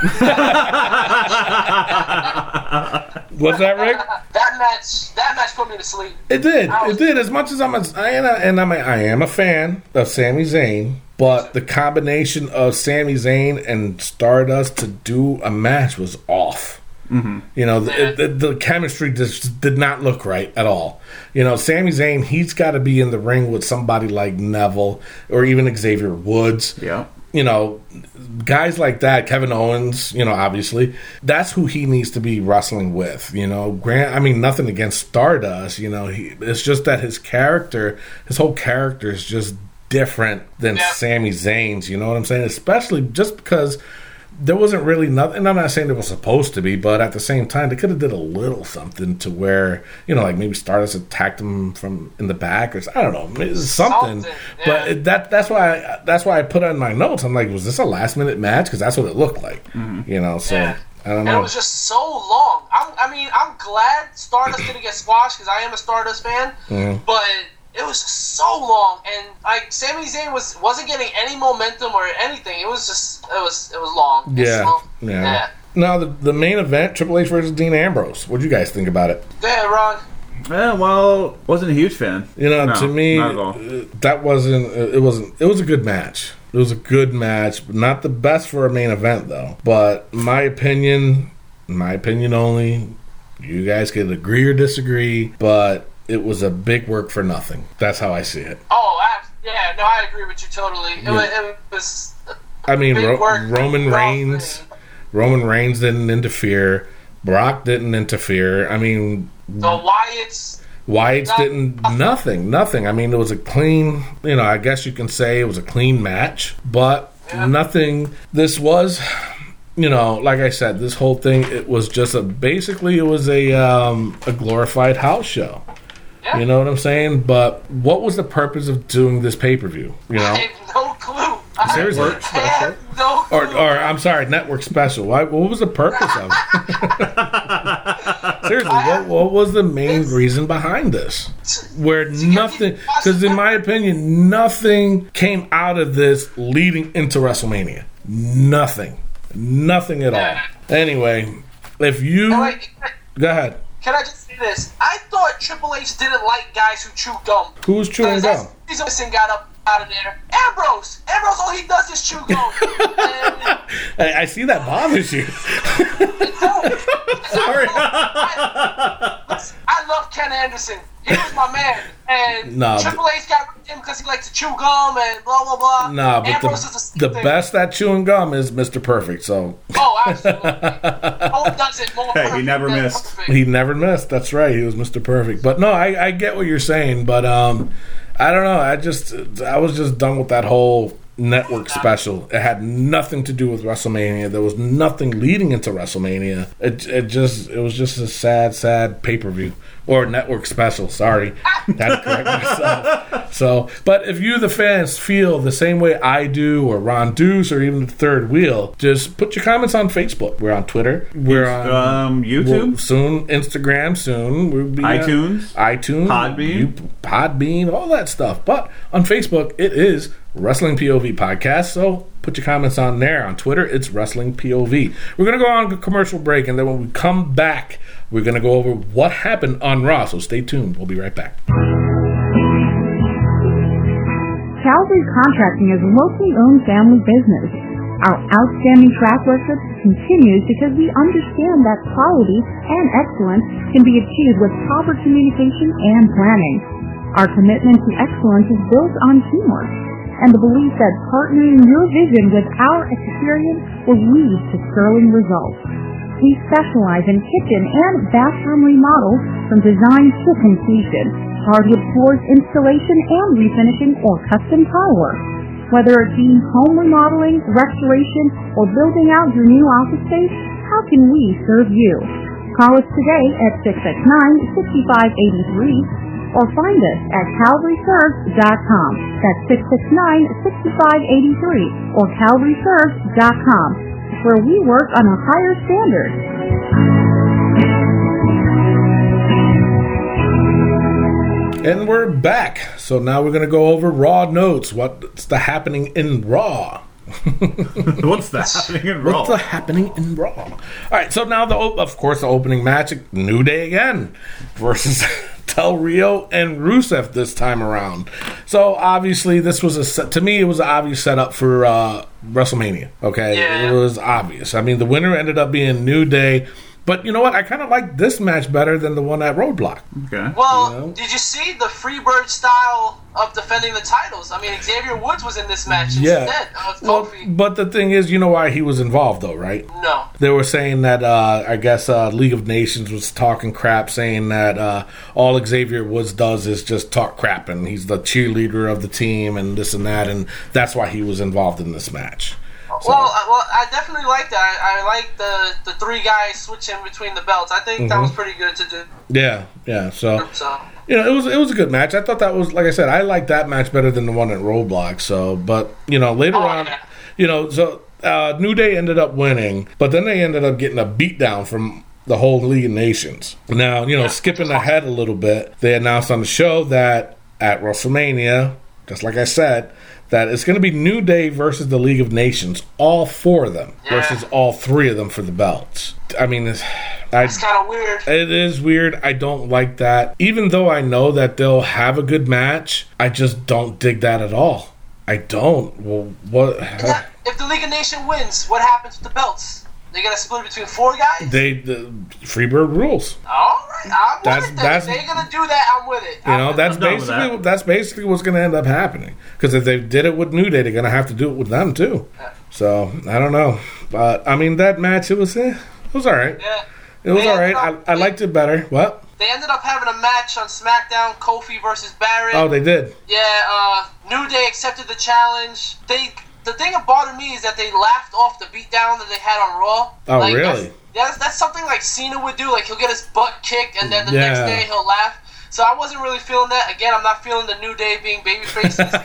What's that, Rick? that match, that match put me to sleep. It did. I It did. As much as I'm a, I am a, and I'm a, I am a fan of Sami Zayn, but the combination of Sami Zayn and Stardust to do a match was off. Mm-hmm. You know, the, the, the chemistry just did not look right at all. You know, Sami Zayn, he's got to be in the ring with somebody like Neville or even Xavier Woods Yeah. you know, guys like that, Kevin Owens, you know, obviously, that's who he needs to be wrestling with. You know, Grant. I mean, nothing against Stardust. You know, he, it's just that his character, his whole character, is just different than Yeah. Sami Zayn's. You know what I'm saying? Especially just because. There wasn't really nothing, and I'm not saying it was supposed to be, but at the same time, they could have did a little something to where you know, like maybe Stardust attacked him from in the back, or s- I don't know, it's something. Something, But it, that that's why I, that's why I put it in my notes. I'm like, was this a last minute match? Because that's what it looked like. You know, so Yeah. I don't know. And it was just so long. I'm, I mean, I'm glad Stardust didn't get squashed because I am a Stardust fan. Mm-hmm. But it was just so long, and like Sami Zayn was wasn't getting any momentum or anything. It was just it was it was long. It was Yeah, slow. yeah. yeah. Now the the main event, Triple H versus Dean Ambrose. What do you guys think about it? Yeah, ahead, Ron. Eh, well, wasn't a huge fan. You know, No, to me, not at all. uh, that wasn't. uh, It wasn't. It was a good match. It was a good match, but not the best for a main event though. But my opinion, my opinion only. You guys can agree or disagree, but it was a big work for nothing. That's how I see it. Oh, I, yeah, no, I agree with you totally. It, Yeah. was, it was I mean, Ro-. Roman Reigns. Roman Reigns didn't interfere. Brock didn't interfere. I mean, The Wyatts. Wyatt's Not- didn't nothing, nothing. I mean, it was a clean, you know, I guess you can say it was a clean match, but nothing. This was, you know, like I said, this whole thing it was just a basically it was a um, a glorified house show. Yeah. You know what I'm saying? But what was the purpose of doing this pay per view? You know, I have no clue. I Seriously. I have no clue. or or I'm sorry, network special. Why, what was the purpose of it? *laughs* Seriously, what, what was the main reason behind this? Where nothing, because in my opinion, nothing came out of this leading into WrestleMania. Nothing, nothing at all. Anyway, if you go ahead, can I just say this? I thought Triple H didn't like guys who chew gum. who's chewing That's- gum? He's always got up out of there. Ambrose! Ambrose, all he does is chew gum. *laughs* and, I, I see that bothers you. Sorry. I, I love Ken Anderson. He was my man. And Nah, Triple H got rid of him because he likes to chew gum and blah, blah, blah. Nah, but Ambrose the, is the, the best at chewing gum is Mr. Perfect. So Oh, absolutely. no one does it more Hey, he never missed. perfect. He never missed. That's right. He was Mr. Perfect. But no, I, I get what you're saying. But um, I don't know. I just I was just done with that whole network special. It had nothing to do with WrestleMania. There was nothing leading into WrestleMania. It, it just it was just a sad, sad pay per view or network special. Sorry, had to correct myself. So, but if you, the fans, feel the same way I do, or Ron Deuce, or even the Third Wheel, just put your comments on Facebook. We're on Twitter. We're on Um, well, YouTube, soon, Instagram soon, we'll be, uh, iTunes, iTunes, Podbean. you- Podbean, all that stuff. But on Facebook, it is Wrestling POV Podcast. So put your comments on there. On Twitter, it's Wrestling POV. We're gonna go on a commercial break, and then when we come back, we're gonna go over what happened on Raw. So stay tuned. We'll be right back. Calvary Contracting is a locally owned family business. Our outstanding track record continues because we understand that quality and excellence can be achieved with proper communication and planning. Our commitment to excellence is built on teamwork and the belief that partnering your vision with our experience will lead to sterling results. We specialize in kitchen and bathroom remodels from design to completion, hardwood floors installation and refinishing or custom tile work. Whether it be home remodeling, restoration, or building out your new office space, how can we serve you? Call us today at 669-6583 or find us at calvaryserves.com. That's 669-6583 or calvaryserves.com where we work on a higher standard. And we're back. So now we're gonna go over Raw notes. What's the happening in Raw? *laughs* What's that happening in Raw? What's the happening in Raw? All right, so now the of course the opening match, New Day again versus *laughs* Del Rio and Rusev this time around. So obviously this was a set, to me it was an obvious setup for uh, WrestleMania. Okay, Yeah. it was obvious. I mean the winner ended up being New Day. But you know what? I kind of like this match better than the one at Roadblock. okay. Well, You know? did you see the Freebird style of defending the titles? I mean, Xavier Woods was in this match Yeah. instead of Well, Kofi. but the thing is, you know why he was involved, though, right? no. They were saying that uh, I guess uh, League of Nations was talking crap, saying that uh, all Xavier Woods does is just talk crap, and he's the cheerleader of the team, and this and that, and that's why he was involved in this match. Well, I, well, I definitely like that. I, I like the the three guys switching between the belts. I think that was Mm-hmm. pretty good to do. Yeah, yeah. So So you know, it was it was a good match. I thought that was like I said, I liked that match better than the one at Roadblock. So, but you know, later Oh, on, yeah. you know, so uh, New Day ended up winning, but then they ended up getting a beatdown from the whole League of Nations. Now, you know, skipping ahead a little bit, they announced on the show that at WrestleMania, just like I said, that it's going to be New Day versus the League of Nations, all four of them Yeah. versus all three of them for the belts. I mean, it's, it's kind of weird. it is weird. I don't like that. Even though I know that they'll have a good match, I just don't dig that at all. I don't. Well, what? If the League of Nations wins, what happens with the belts? They gonna split it between four guys? They the Freebird rules. All right, I'm That's- with it. Then. that's- they're gonna do that, I'm with it. You I'm know, with that's it. I'm down with basically that. that's basically what's going to end up happening. Because if they did it with New Day, they're going to have to do it with them too. So I don't know, but I mean that match it was eh, it was all right. Yeah. It was They all right. up- I, I liked it better. What? They ended up having a match on SmackDown, Kofi versus Barrett. Oh, they did. Yeah, uh, New Day accepted the challenge. They the thing that bothered me is that they laughed off the beatdown that they had on Raw. Oh, Like, really? That's, that's, that's something like Cena would do. Like he'll get his butt kicked, and then the Yeah. next day he'll laugh. So I wasn't really feeling that. Again, I'm not feeling the New Day being baby faces. *laughs* but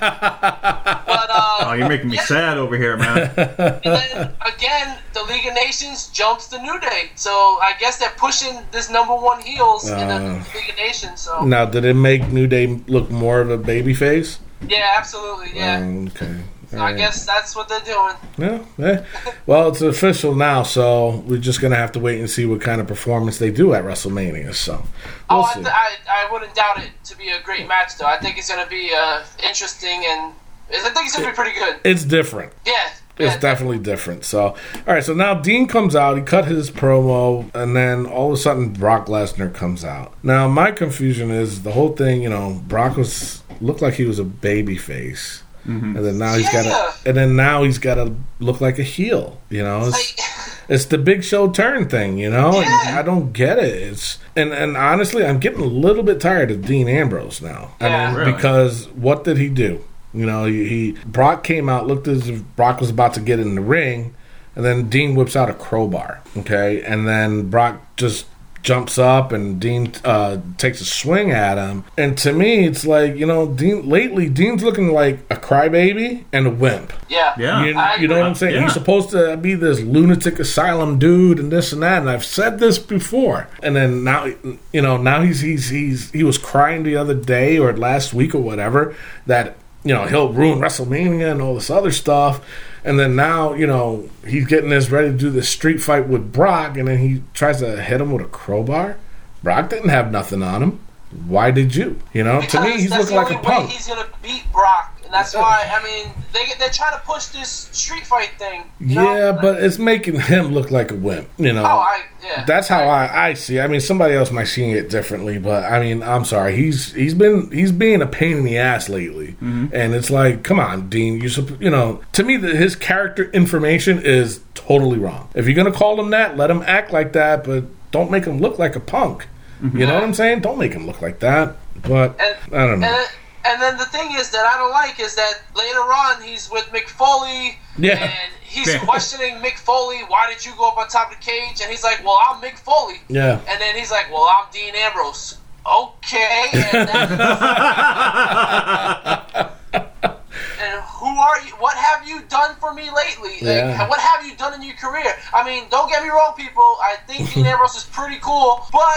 uh, Oh, you're making me yeah. sad over here, man. *laughs* And then again, the League of Nations jumps the New Day. So I guess they're pushing this number one heels in the Uh. League of Nations. So Now, did it make New Day look more of a baby face? yeah, absolutely, yeah. Um, okay. I guess that's what they're doing. Yeah, eh. Well, it's official now, so we're just gonna have to wait and see what kind of performance they do at WrestleMania. So we'll Oh, I, th- I, I wouldn't doubt it to be a great match, though. I think it's going to be uh, interesting and I think it's going to be pretty good. it's different. Yeah. It's yeah. definitely different. So, all right. So now Dean comes out. He cut his promo, and then all of a sudden Brock Lesnar comes out. Now my confusion is the whole thing. You know, Brock was looked like he was a baby face, Mm-hmm. and then now he's got to, and then now he's got to look like a heel. You know, it's, Like, *laughs* it's the Big Show turn thing. You know, and Yeah. I don't get it. It's and and honestly, I'm getting a little bit tired of Dean Ambrose now. I Yeah. mean, Really? because what did he do? You know, he, he Brock came out, looked as if Brock was about to get in the ring, and then Dean whips out a crowbar. Okay, and then Brock just jumps up and Dean uh, takes a swing at him. And to me, it's like you know, Dean lately Dean's looking like a crybaby and a wimp. yeah. Yeah. You, I you know agree. what I'm saying? Yeah. He's supposed to be this lunatic asylum dude and this and that. And I've said this before. And then now, you know, now he's he's he's he was crying the other day or last week or whatever that you know he'll ruin WrestleMania and all this other stuff. And then now, you know, he's getting this ready to do this street fight with Brock, and then he tries to hit him with a crowbar. Brock didn't have nothing on him. Why did you? You know, to *laughs* me, he's looking like a punk. He's going to beat Brock. And that's why, I mean, they, they're trying to push this street fight thing. you know? Yeah, but it's making him look like a wimp. You know, Oh, I, yeah. That's how I, I see. I mean, somebody else might see it differently, but I mean, I'm sorry. He's he's been he's being a pain in the ass lately, mm-hmm. and it's like, come on, Dean. You you know, to me, that his character information is totally wrong. If you're gonna call him that, let him act like that, but don't make him look like a punk. Mm-hmm. You know what I'm saying? Don't make him look like that. But And, I don't know. And, and then the thing is that I don't like is that later on he's with Mick Foley. Yeah. And he's Yeah. questioning Mick Foley. Why did you go up on top of the cage? And he's like, "Well, I'm Mick Foley." yeah. And then he's like, "Well, I'm Dean Ambrose." Okay. *laughs* *laughs* And, who are you? What have you done for me lately? Like, Yeah. What have you done in your career? I mean, don't get me wrong, people. I think Dean *laughs* Ambrose is pretty cool, but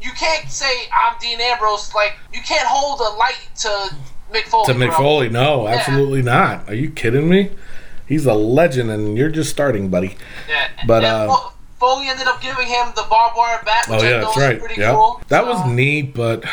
you can't say I'm Dean Ambrose. Like, you can't hold a light to Mick Foley. To Mick bro. Foley, no, absolutely not. Are you kidding me? He's a legend, and you're just starting, buddy. Yeah. But, And uh, Fo- Foley ended up giving him the barbed wire bat, which Oh I yeah, know that's is right. pretty Yeah, cool. that So- was neat, but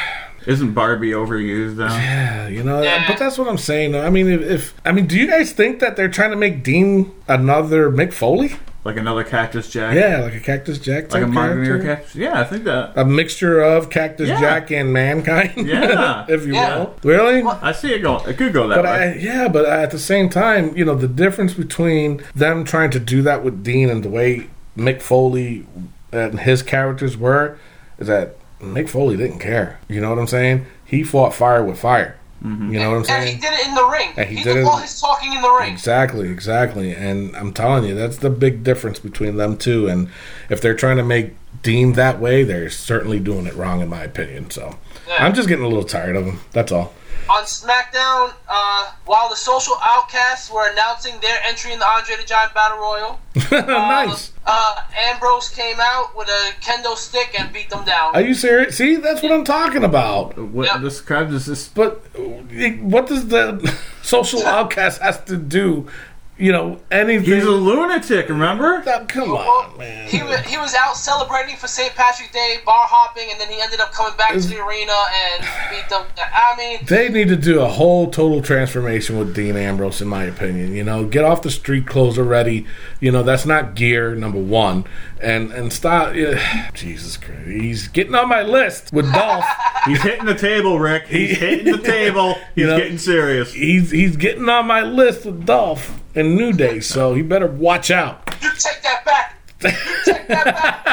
Isn't Barbie overused now? Yeah, you know, Yeah. but that's what I'm saying. I mean, if, if I mean, do you guys think that they're trying to make Dean another Mick Foley? Like another Cactus Jack? Yeah, like a Cactus Jack, Like a type Martin character? Cactus? Yeah, I think that. a mixture of Cactus Yeah. Jack and mankind. *laughs* Yeah. if you Yeah. will, really. I see it going. It could go that But way. I, yeah, but at the same time, you know, the difference between them trying to do that with Dean and the way Mick Foley and his characters were is that Mick Foley didn't care. You know what I'm saying? He fought fire with fire. Mm-hmm. You know what I'm saying? And saying? he did it in the ring. And he he did did it- all his talking in the ring. Exactly, exactly. And I'm telling you, that's the big difference between them two. And if they're trying to make Dean that way, they're certainly doing it wrong, in my opinion. So Yeah. I'm just getting a little tired of him. That's all. On SmackDown, uh, while the Social Outcasts were announcing their entry in the Andre the Giant Battle Royal, *laughs* nice. uh, Ambrose came out with a kendo stick and beat them down. Are you serious? See, that's what I'm talking about. what Yep. describes this? this But what does the *laughs* social outcast has to do? You know, anything? he's a lunatic, remember? Oh, come Well, on, man. He, wa- he was out celebrating for St. Patrick's Day, bar hopping, and then he ended up coming back to the arena and beat them. I mean, They need to do a whole total transformation with Dean Ambrose, in my opinion. You know, get off the street clothes already. You know, that's not gear number one, and and stop. Yeah, Jesus Christ, he's getting on my list with Dolph. *laughs* He's hitting the table, Rick. He's hitting the table. *laughs* He's You know- getting serious. he's he's getting on my list with Dolph. In New Day, so he better watch out. You take that back. You take that back.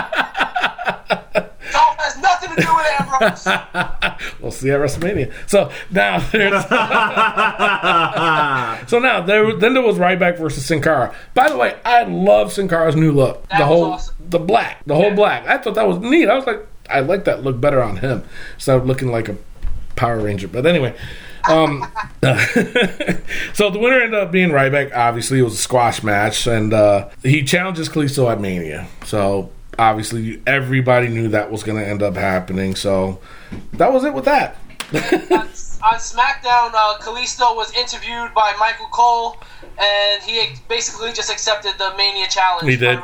Dolph has nothing to do with Ambrose. *laughs* We'll see at WrestleMania. So now there's *laughs* so now there then there was Ryback versus Sin Cara. By the way, I love Sin Cara's new look. That the whole awesome. the black, the whole Yeah. black. I thought that was neat. I was like, I like that look better on him instead of looking like a Power Ranger. But anyway. Um, *laughs* so the winner ended up being Ryback. Obviously, it was a squash match, and uh, he challenges Kalisto at Mania. So obviously, everybody knew that was going to end up happening. So that was it with that. on, *laughs* on SmackDown, uh, Kalisto was interviewed by Michael Cole, and he basically just accepted the Mania challenge. He did?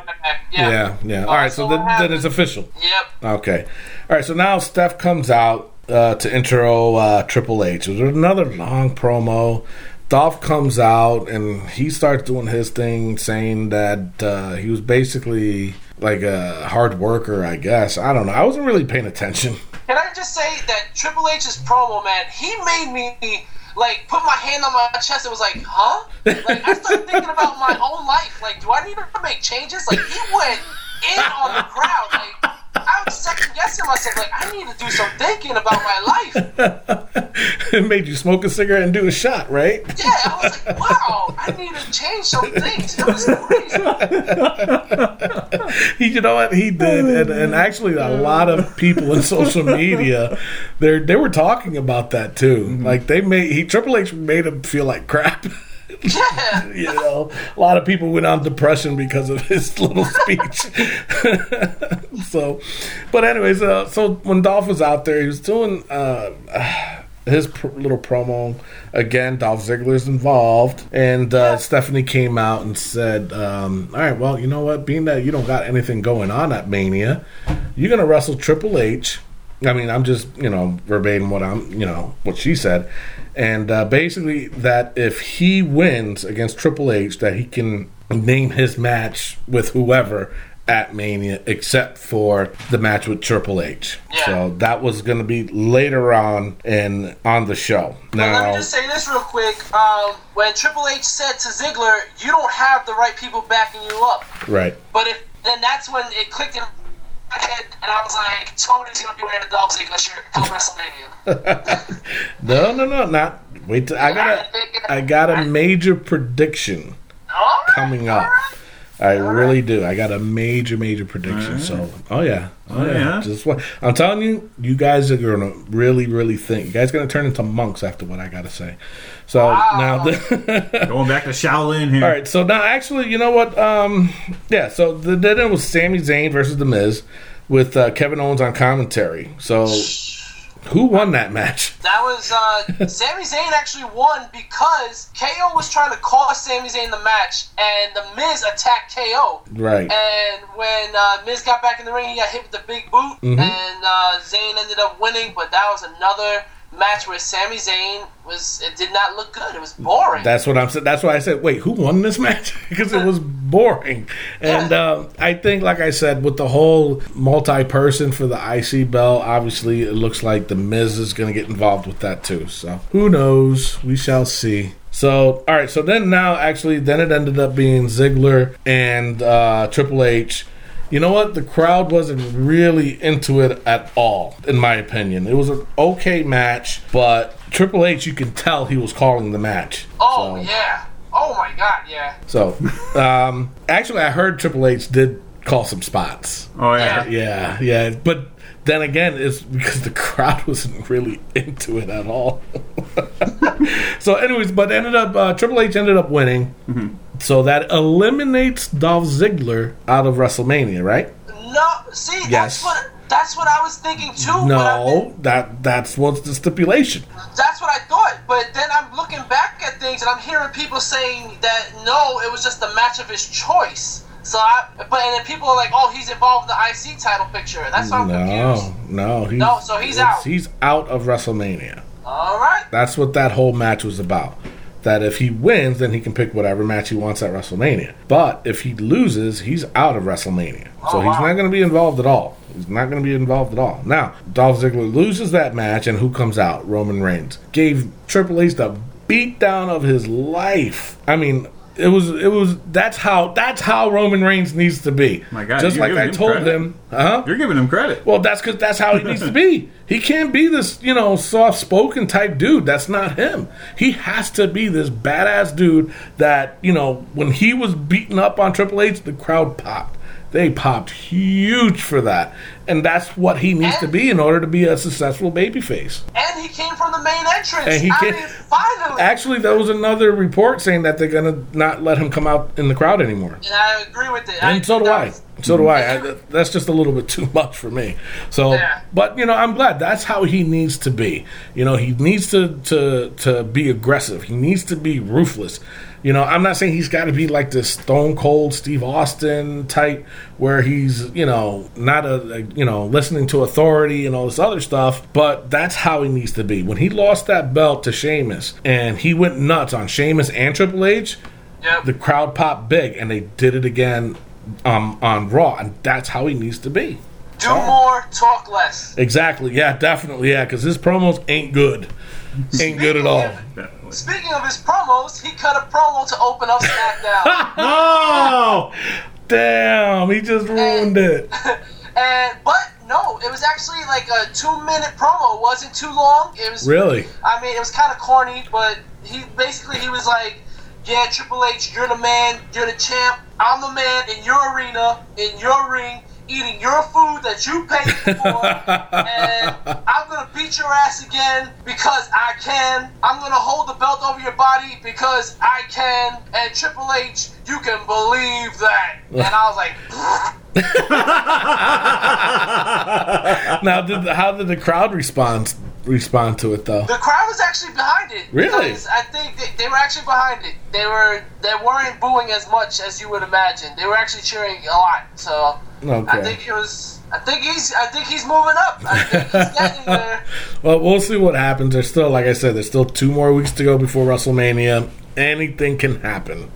Yeah. Yeah, yeah. All right, so so then, then it's official. Yep. Okay. All right, so now Steph comes out uh, to intro uh, Triple H. It was another long promo. Dolph comes out and he starts doing his thing, saying that uh, he was basically like a hard worker, I guess. I don't know. I wasn't really paying attention. Can I just say that Triple H's promo, man, he made me like put my hand on my chest and was like, huh? Like I started thinking about my own life. Like, do I need to make changes? Like he went in on the crowd. Like I was second guessing myself. Like I need to do some thinking about my life. *laughs* it made you smoke a cigarette and do a shot, right? Yeah, I was like, wow, I need to change some things. It was crazy. *laughs* He, you know what he did, and, and actually a lot of people in social media, they they were talking about that too. Mm-hmm. Like they made he Triple H made him feel like crap. *laughs* You know, a lot of people went on depression because of his *laughs* little speech. *laughs* so, but anyways, uh, so when Dolph was out there, he was doing uh, his pr- little promo again. Dolph Ziggler's involved, and uh, Stephanie came out and said, um, "All right, well, you know what? Being that you don't got anything going on at Mania, you're gonna wrestle Triple H." I mean, I'm just you know verbatim what I'm you know what she said, and uh, basically that if he wins against Triple H, that he can name his match with whoever at Mania, except for the match with Triple H. Yeah. So that was going to be later on in on the show. But let me just say this real quick. Um, when Triple H said to Ziggler, "You don't have the right people backing you up," right? but if then that's when it clicked in my head, and I was like, "Tony's gonna be wearing a Dolph Ziggler shirt come WrestleMania." *laughs* No, no, no, not wait. Till, I got a I got a major prediction. All right, coming all up. right. I really do. I got a major, major prediction. So, oh yeah, oh, Oh, yeah. yeah? Just what I'm telling you, you guys are gonna really, really think. You guys are gonna turn into monks after what I gotta say. So now, the, *laughs* Going back to Shaolin here. all right. So now, actually, you know what? Um, yeah. So the, then it was Sami Zayn versus The Miz with uh, Kevin Owens on commentary. So who won that match? That was uh, Sami Zayn actually won because KO was trying to cost Sami Zayn the match, and the Miz attacked KO. Right. And when uh, Miz got back in the ring, he got hit with the big boot, Mm-hmm. and uh, Zayn ended up winning. But that was another match where Sami Zayn was. It did not look good. It was boring. That's what I'm saying. That's why I said, wait, who won this match? *laughs* because it was boring. And uh, I think, like I said, with the whole multi-person for the IC belt, obviously it looks like the Miz is going to get involved with that too. So who knows? We shall see. So all right. So then now, actually, then it ended up being Ziggler and uh, Triple H. You know what? The crowd wasn't really into it at all, in my opinion. It was an okay match, but Triple H, you can tell he was calling the match. oh So- yeah. Oh my god, yeah. so, um, actually, I heard Triple H did call some spots. Oh yeah. Yeah, yeah, but then again, it's because the crowd *laughs* wasn't really into it at all. *laughs* so, anyways, but ended up uh, Triple H ended up winning, so that eliminates Dolph Ziggler out of WrestleMania, right? No, see, Yes. that's what that's what I was thinking too. but been- No, that that's what's the stipulation. That's what I thought, but then I'm looking back at things and I'm hearing people saying that no, it was just a match of his choice. So I, but and then people are like, oh, he's involved in the IC title picture. That's why I'm confused. No, no, he's, No, so he's out. He's out of WrestleMania. All right, That's what that whole match was about. That if he wins, then he can pick whatever match he wants at WrestleMania. But if he loses, he's out of WrestleMania. Oh, so Oh, he's not going to be involved at all. He's not going to be involved at all. Now, Dolph Ziggler loses that match, and who comes out? Roman Reigns. Gave Triple H the beatdown of his life. I mean, it was it was that's how that's how Roman Reigns needs to be. My God, just like I told credit. him, huh? You're giving him credit. Well, that's because that's how he needs to be. He can't be this, you know, soft spoken type dude. That's not him. He has to be this badass dude that, you know, when he was beaten up on Triple H, the crowd popped. They popped huge for that. And that's what he needs to be in order to be a successful babyface. And he came from the main entrance. And he I came- mean, finally. Actually, there was another report saying that they're going to not let him come out in the crowd anymore. and I agree with it. And so do I. was- So do I. I. That's just a little bit *laughs* too much for me. So, Yeah. but you know, I'm glad that's how he needs to be. You know, he needs to to to be aggressive. He needs to be ruthless. You know, I'm not saying he's got to be like this stone cold Steve Austin type where he's, you know, not a, a you know, listening to authority and all this other stuff, but that's how he needs to be. When he lost that belt to Sheamus and he went nuts on Sheamus and Triple H, Yep. the crowd popped big, and they did it again um, on Raw, and that's how he needs to be. Do more, talk less. Exactly. Yeah, definitely. Yeah, because his promos ain't good. Ain't good at all. Definitely. Speaking of his promos, he cut a promo to open up SmackDown. *laughs* Oh! Damn, he just ruined it. *laughs* and but no, it was actually like a two minute promo. It wasn't too long. It was Really? I mean, it was kind of corny, but he basically he was like, "Yeah, Triple H, you're the man, you're the champ. I'm the man in your arena, in your ring, eating your food that you paid for, *laughs* and beat your ass again because I can. I'm gonna hold the belt over your body because I can. And Triple H, you can believe that." And I was like. *laughs* *laughs* Now, did the, how did the crowd respond respond to it though? The crowd was actually behind it. Really? I think they, they were actually behind it. They were they weren't booing as much as you would imagine. They were actually cheering a lot. So I think it was. I think he's. I think he's moving up. I think he's *laughs* there. Well, we'll see what happens. There's still, like I said, there's still two more weeks to go before WrestleMania. Anything can happen.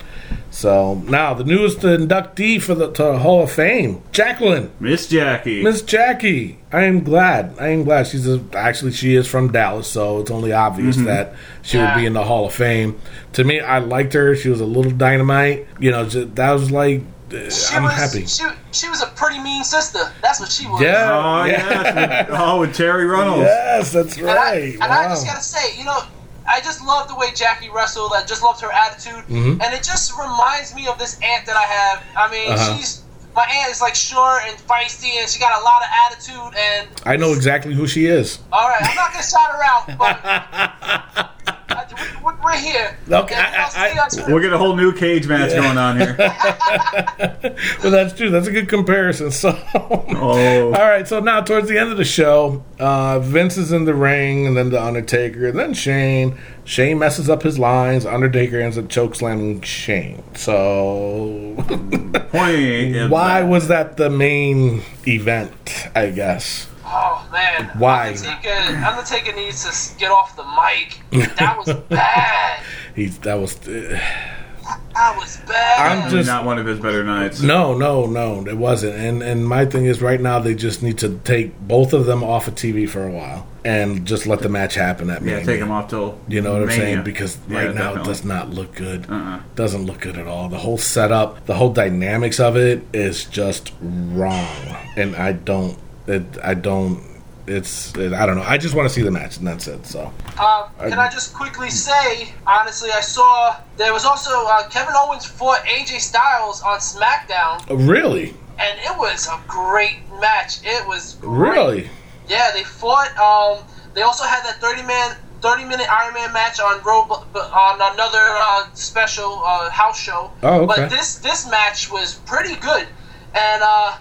So now the newest inductee for the to Hall of Fame, Jacqueline. Miss Jackie. Miss Jackie, I am glad. I am glad she's a, actually she is from Dallas, so it's only obvious mm-hmm. that she would be in the Hall of Fame. To me, I liked her. She was a little dynamite. You know, ju- that was like She I'm was, happy. She, she was a pretty mean sister. That's what she was. Yeah. Oh, Yeah. yes. *laughs* oh, with Terri Runnels. Yes, that's And, I, right. and I just gotta say, you know, I just love the way Jackie wrestled. I just loved her attitude, Mhm. and it just reminds me of this aunt that I have. I mean, Uh-huh. she's my aunt is like short and feisty, and she got a lot of attitude. And I know exactly who she is. all right, I'm not gonna shout her out, but *laughs* we're here. Okay, I- I'll I- you on Twitter. We'll get a whole new cage match going on here. *laughs* Well, that's true. That's a good comparison. So, Oh. all right. So now, towards the end of the show, uh, Vince is in the ring, and then the Undertaker, and then Shane. Shane messes up his lines. Undertaker ends up choke slamming Shane. So, *laughs* why was that the main event? I guess. Oh man, Why? Undertaker, Undertaker needs to get off the mic. That was *laughs* bad. He's that was. Uh, That was bad. I'm just- not one of his better nights. no, no, no. It wasn't. And and my thing is, right now they just need to take both of them off of TV for a while and just let the match happen at Yeah, take him off till. You know what I'm saying? Because Yeah, right now it does not look good. Uh-uh. Doesn't look good at all. The whole setup, the whole dynamics of it is just wrong, and I don't. It, I don't. It's. It, I don't know. I just want to see the match, and that's it. So. Um, can I just quickly say, honestly, I saw there was also uh, Kevin Owens fought AJ Styles on SmackDown, Really, and it was a great match. It was great. really. Yeah, they fought. Um, they also had that thirty man, thirty minute Iron Man match on Road on another uh, special uh, house show. Oh, okay. But this this match was pretty good, and uh,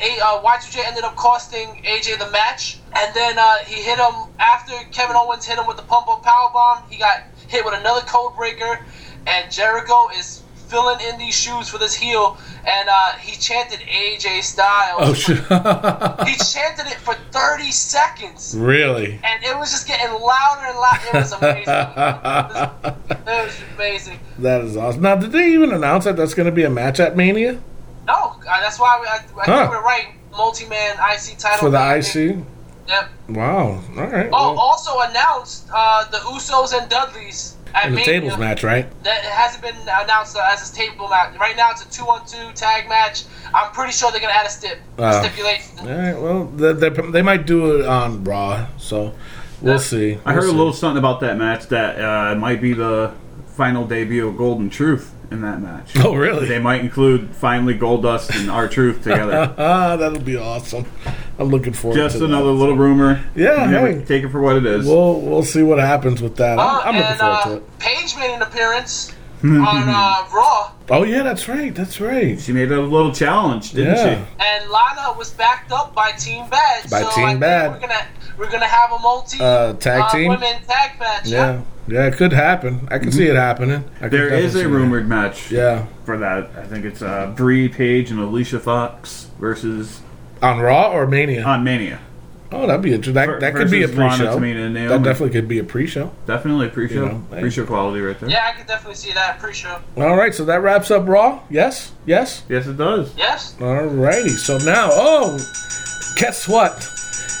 a, uh, Y2J ended up costing AJ the match, and then uh, he hit him after Kevin Owens hit him with the pump up power bomb. He got hit with another code breaker, and Jericho is filling in these shoes for this heel, and uh, he chanted AJ Styles. Oh shit. *laughs* He chanted it for 30 seconds. really. And it was just getting louder and louder. It was amazing. *laughs* it was amazing. That is awesome. Now, did they even announce that that's going to be a match at Mania No, uh, that's why we, I, I Huh. think we're right. Multi-man IC title. for the thing. IC? Yep. Wow. All right. Oh, well- also announced uh, the Usos and Dudleys at In the Mania. tables match, right? That hasn't been announced uh, as a table match. Right now, it's a two-on-two tag match. I'm pretty sure they're gonna add a stip Uh, stipulation. All right. Well, they, they, they might do it on Raw, so we'll see. I heard We'll a little something about that match that uh, it might be the final debut of Golden Truth in that match. Oh, really? They might include finally Goldust and R Truth together. Ah, *laughs* that'll be awesome. I'm looking forward to it. Just to another that. little rumor. Yeah, You never hey. take it for what it is. We'll we'll see what happens with that. Uh, I'm, I'm looking forward uh, to it. Paige made an appearance *laughs* on uh, Raw, Oh yeah, that's right. That's right. she made a little challenge, didn't Yeah. and Lana was backed up by Team Bad. By so Team I think Bad. We're gonna we're gonna have a multi Uh, tag team? women tag match. Yeah, yeah, it could happen. I can see it happening. I could There is a see rumored match. Yeah, for that. I think it's uh, Brie Paige and Alicia Fox versus on Raw or Mania. on Mania. Oh, that'd be interesting. That, ver- that could be a pre-show. Tamina, and That definitely could be a pre-show. Definitely a pre-show, You know, hey. pre-show quality right there. Yeah, I could definitely see that pre-show. All right, so that wraps up Raw. Yes, yes. Yes, it does. Yes. Alrighty, so now, oh, guess what?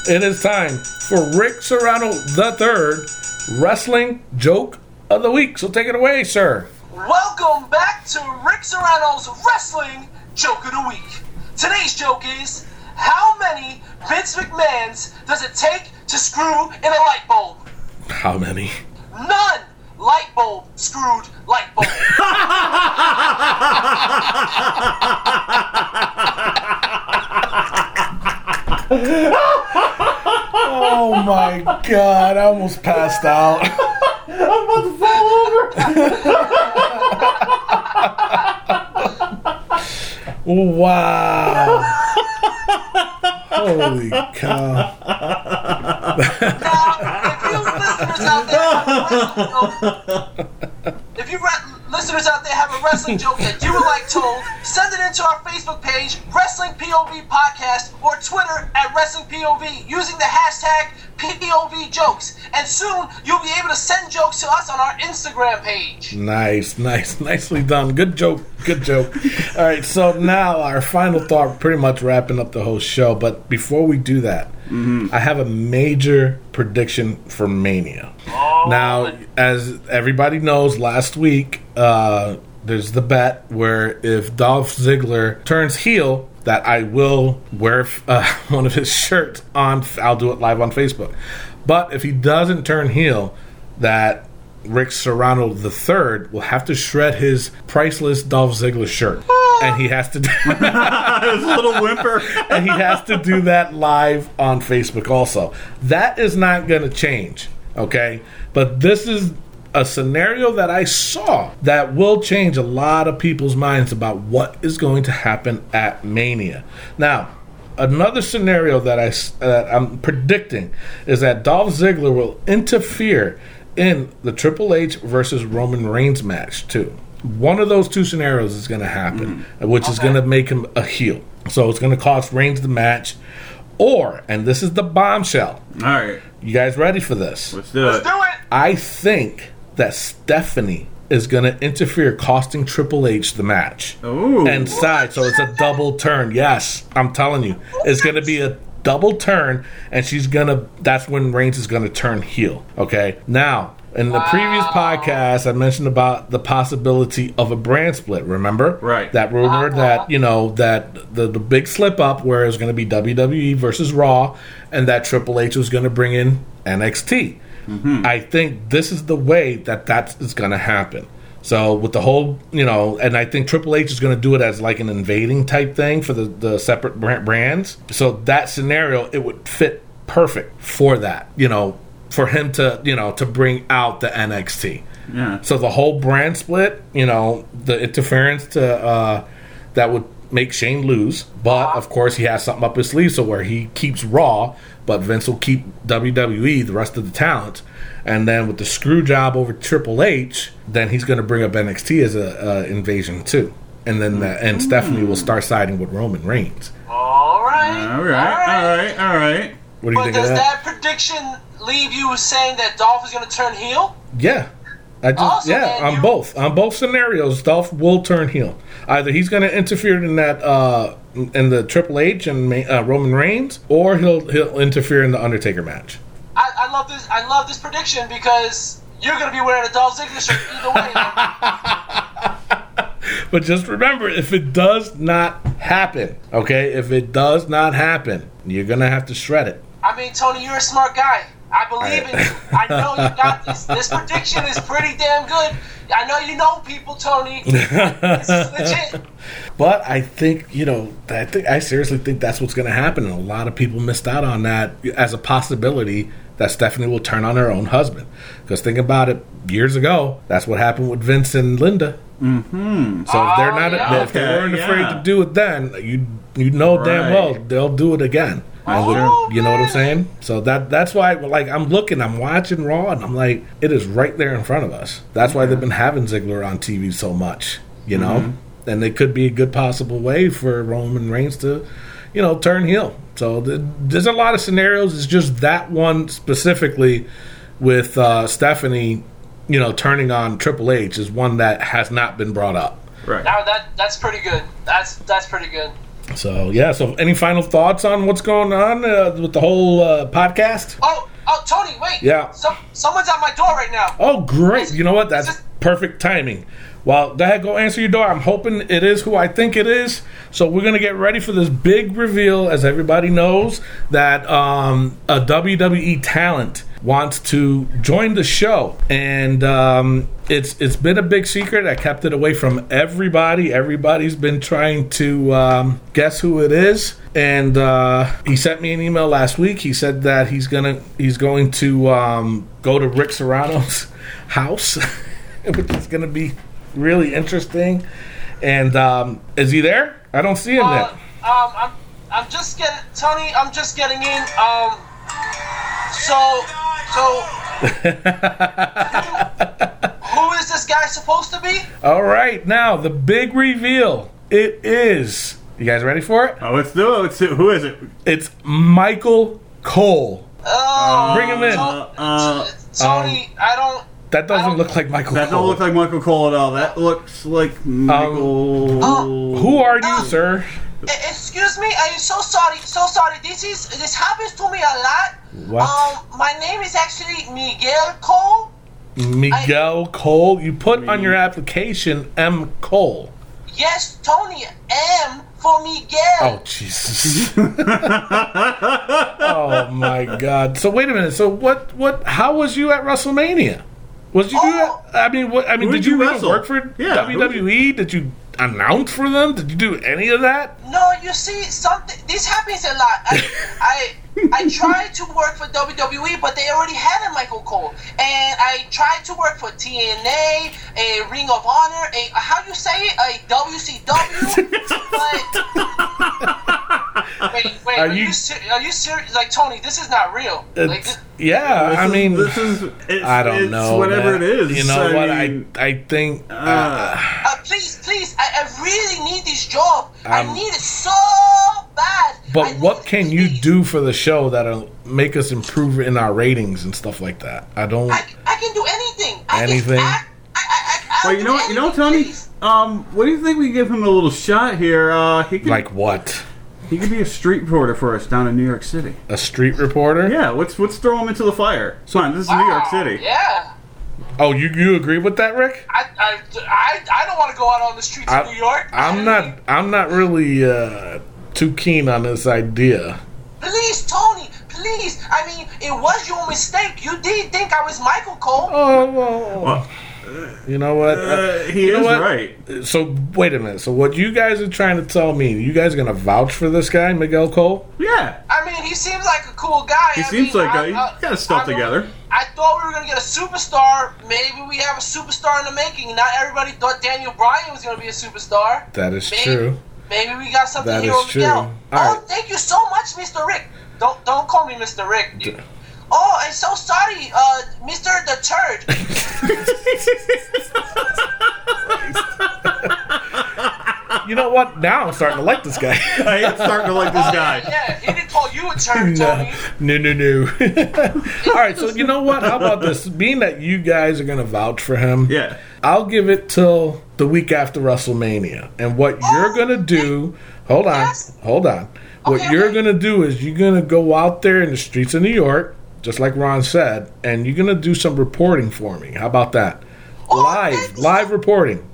It is time for Rick Serrano the Third Wrestling Joke of the Week. So take it away, sir. Welcome back to Rick Serrano's Wrestling Joke of the Week. Today's joke is how many Vince McMahons does it take to screw in a light bulb? How many? None. Light bulb screwed light bulb. *laughs* Oh my god, I almost passed out. *laughs* I'm about to fall over. wow. Holy cow. Now, if you listeners out there if you re- listeners out there have a wrestling joke that you would like told, send it into our Facebook page, Wrestling POV Podcast, or Twitter at Wrestling POV using the hashtag POV Jokes. And soon you'll be able to send jokes to us on our Instagram page. Nice, nice, *laughs* nicely done. Good joke, good joke. All right, so now our final thought, pretty much wrapping up the whole show. But before we do that, mm-hmm. I have a major prediction for Mania. Now, as everybody knows, last week uh, there's the bet where if Dolph Ziggler turns heel, that I will wear uh, *laughs* one of his shirts on. I'll do it live on Facebook. But if he doesn't turn heel, that Rick Serrano III will have to shred his priceless Dolph Ziggler shirt, and he has to. There's *laughs* a little whimper. *laughs* and he has to do that live on Facebook also. That is not going to change, okay? But this is a scenario that I saw that will change a lot of people's minds about what is going to happen at Mania. Now, another scenario that I that I'm predicting is that Dolph Ziggler will interfere in the Triple H versus Roman Reigns match too. One of those two scenarios is going to happen, mm. which is going to make him a heel. So it's going to cost Reigns the match, or and this is the bombshell. All right, You guys ready for this? let's do Let's it. do it! I think that Stephanie is going to interfere, costing Triple H the match Ooh. and side. So it's a double turn. Yes, I'm telling you, it's going to be a double turn, and she's gonna. That's when Reigns is going to turn heel. Okay. Now, in the previous podcast, I mentioned about the possibility of a brand split. Remember? Right. That rumor uh-huh. that you know that the the big slip up where it's going to be WWE versus Raw, and that Triple H was going to bring in NXT. Mm-hmm. I think this is the way that that is going to happen. So with the whole, you know, and I think Triple H is going to do it as like an invading type thing for the the separate brand- brands. So that scenario, it would fit perfect for that. You know, for him to you know to bring out the NXT. Yeah. So the whole brand split, you know, the interference to uh, that would make Shane lose, but of course he has something up his sleeve, so where he keeps Raw, but Vince will keep WWE, the rest of the talent, and then with the screw job over Triple H, then he's going to bring up NXT as a uh, invasion too, and then uh, and Stephanie will start siding with Roman Reigns. All right. All right, all right, all right. What do you But think of does that? that prediction leave you saying that Dolph is going to turn heel? Yeah. I just Awesome, yeah, man. on You- both on both scenarios, Dolph will turn heel. Either he's going to interfere in that uh in the Triple H and uh, Roman Reigns, or he'll he'll interfere in the Undertaker match. Love this. I love this prediction because you're gonna be wearing a Dolph Ziggler shirt either way. *laughs* But just remember, if it does not happen, okay, if it does not happen, you're gonna have to shred it. I mean, Tony, you're a smart guy. I believe in you. I know you got this. This prediction is pretty damn good. I know you know people, Tony. This is legit. *laughs* But I think you know, I think I seriously think that's what's going to happen, and a lot of people missed out on that as a possibility that Stephanie will turn on her own husband. Because think about it, years ago, that's what happened with Vince and Linda. Mm-hmm. So if they're Oh, not, yeah. if they weren't afraid yeah. to do it then, you you know damn well they'll do it again. Oh, you know what I'm saying? So that that's why, like, I'm looking, I'm watching Raw, and I'm like, it is right there in front of us. That's why they've been having Ziggler on TV so much, you know. And it could be a good possible way for Roman Reigns to, you know, turn heel. So th- there's a lot of scenarios. It's just that one specifically with uh, Stephanie, you know, turning on Triple H is one that has not been brought up. Right. Now that that's pretty good. That's that's pretty good. So yeah. So any final thoughts on what's going on uh, with the whole uh, podcast? Oh, oh, Tony, wait. Yeah. Some someone's at my door right now. Oh, great! You know what? That's Just- perfect timing. Well, go ahead, go answer your door. I'm hoping it is who I think it is. So we're gonna get ready for this big reveal, as everybody knows that um, a WWE talent wants to join the show, and um, it's it's been a big secret. I kept it away from everybody. Everybody's been trying to um, guess who it is, and uh, he sent me an email last week. He said that he's gonna he's going to um, go to Rick Serrano's *laughs* house, *laughs* which is gonna be really interesting. And um, is he there? I don't see him Uh, there. um, I'm I'm just getting Tony. I'm just getting in. Um, so so. *laughs* who is this guy supposed to be? All right, now the big reveal. It is. You guys ready for it? Oh, let's do it. Let's do, who is it? It's Michael Cole. Oh, Bring him in. Uh, uh, Tony, I don't. That doesn't look like Michael that Cole. don't look like Michael Cole at all. That looks like Michael. Oh. Who are you, Oh. sir? Excuse me, I am so sorry, so sorry. This is this happens to me a lot. What? Um, my name is actually Miguel Cole. Miguel Cole. You put on your application M Cole. Yes, Tony M for Miguel. Oh Jesus! *laughs* oh my God! So wait a minute. So what? What? How was you at WrestleMania? Was you? Oh. I mean, what? I mean, did did you, you even work for Yeah, WWE? Did you announce for them? Did you do any of that? No, you see, something. This happens a lot. I, *laughs* I, I tried to work for WWE, but they already had a Michael Cole, and I tried to work for TNA, a Ring of Honor, a how do you say it, a WCW. *laughs* but *laughs* wait, wait, Are are, you, you- ser- are you serious? Like Tony, this is not real. Like, yeah, This I is- mean, this is. It's, I don't it's know. Whatever man. it is. You know what? mean, I I think. uh, uh, please, please, I, I really need this job. I Um, need it so bad. But need what can you please. do for the show that'll make us improve in our ratings and stuff like that? I don't. I, I can do anything. I Anything? Can act, I, I, I, I'll Well, you know do what? You know, anything, Tony. please. Um, what do you think we give him a little shot here? Uh, he could like what? He could be a street reporter for us down in New York City. A street reporter? Yeah, let's let's throw him into the fire. Come on, this is New York City. Yeah. Oh, you you agree with that, Rick? I, I, I, I don't want to go out on the streets I, of New York. I'm not. I'm not really uh, too keen on this idea. Please, Tony, please. I mean, it was your mistake. You did think I was Michael Cole. Oh well. Well, You know what? uh, he You know is what? right. So wait a minute. So what you guys are trying to tell me? You guys are gonna vouch for this guy, Miguel Cole? Yeah, I mean, he seems like a cool guy. he I seems mean, like I, a, he I- got his stuff I don't- together. I thought we were gonna get a superstar. Maybe we have a superstar in the making. Not everybody thought Daniel Bryan was gonna be a superstar. That is Maybe, true. Maybe we got something That here is with true. Miguel. All oh, right. thank you so much, Mr. Rick. Don't don't call me Mr. Rick. You- oh, I'm so sorry, uh, Mr. The Turd. *laughs* You know what? Now I'm starting to like this guy. *laughs* I am starting to like this Oh, guy. Yeah, yeah, he didn't call you a turd, *laughs* Tony. no, no, no. All right. So you know what? How about this? Being that you guys are gonna vouch for him, Yeah. I'll give it till the week after WrestleMania. And what you're gonna do? Hold on, Yes. hold on. What Okay, you're okay. gonna do is you're gonna go out there in the streets of New York. Just like Ron said, and you're gonna do some reporting for me. How about that? Oh, Live, thank you. live reporting.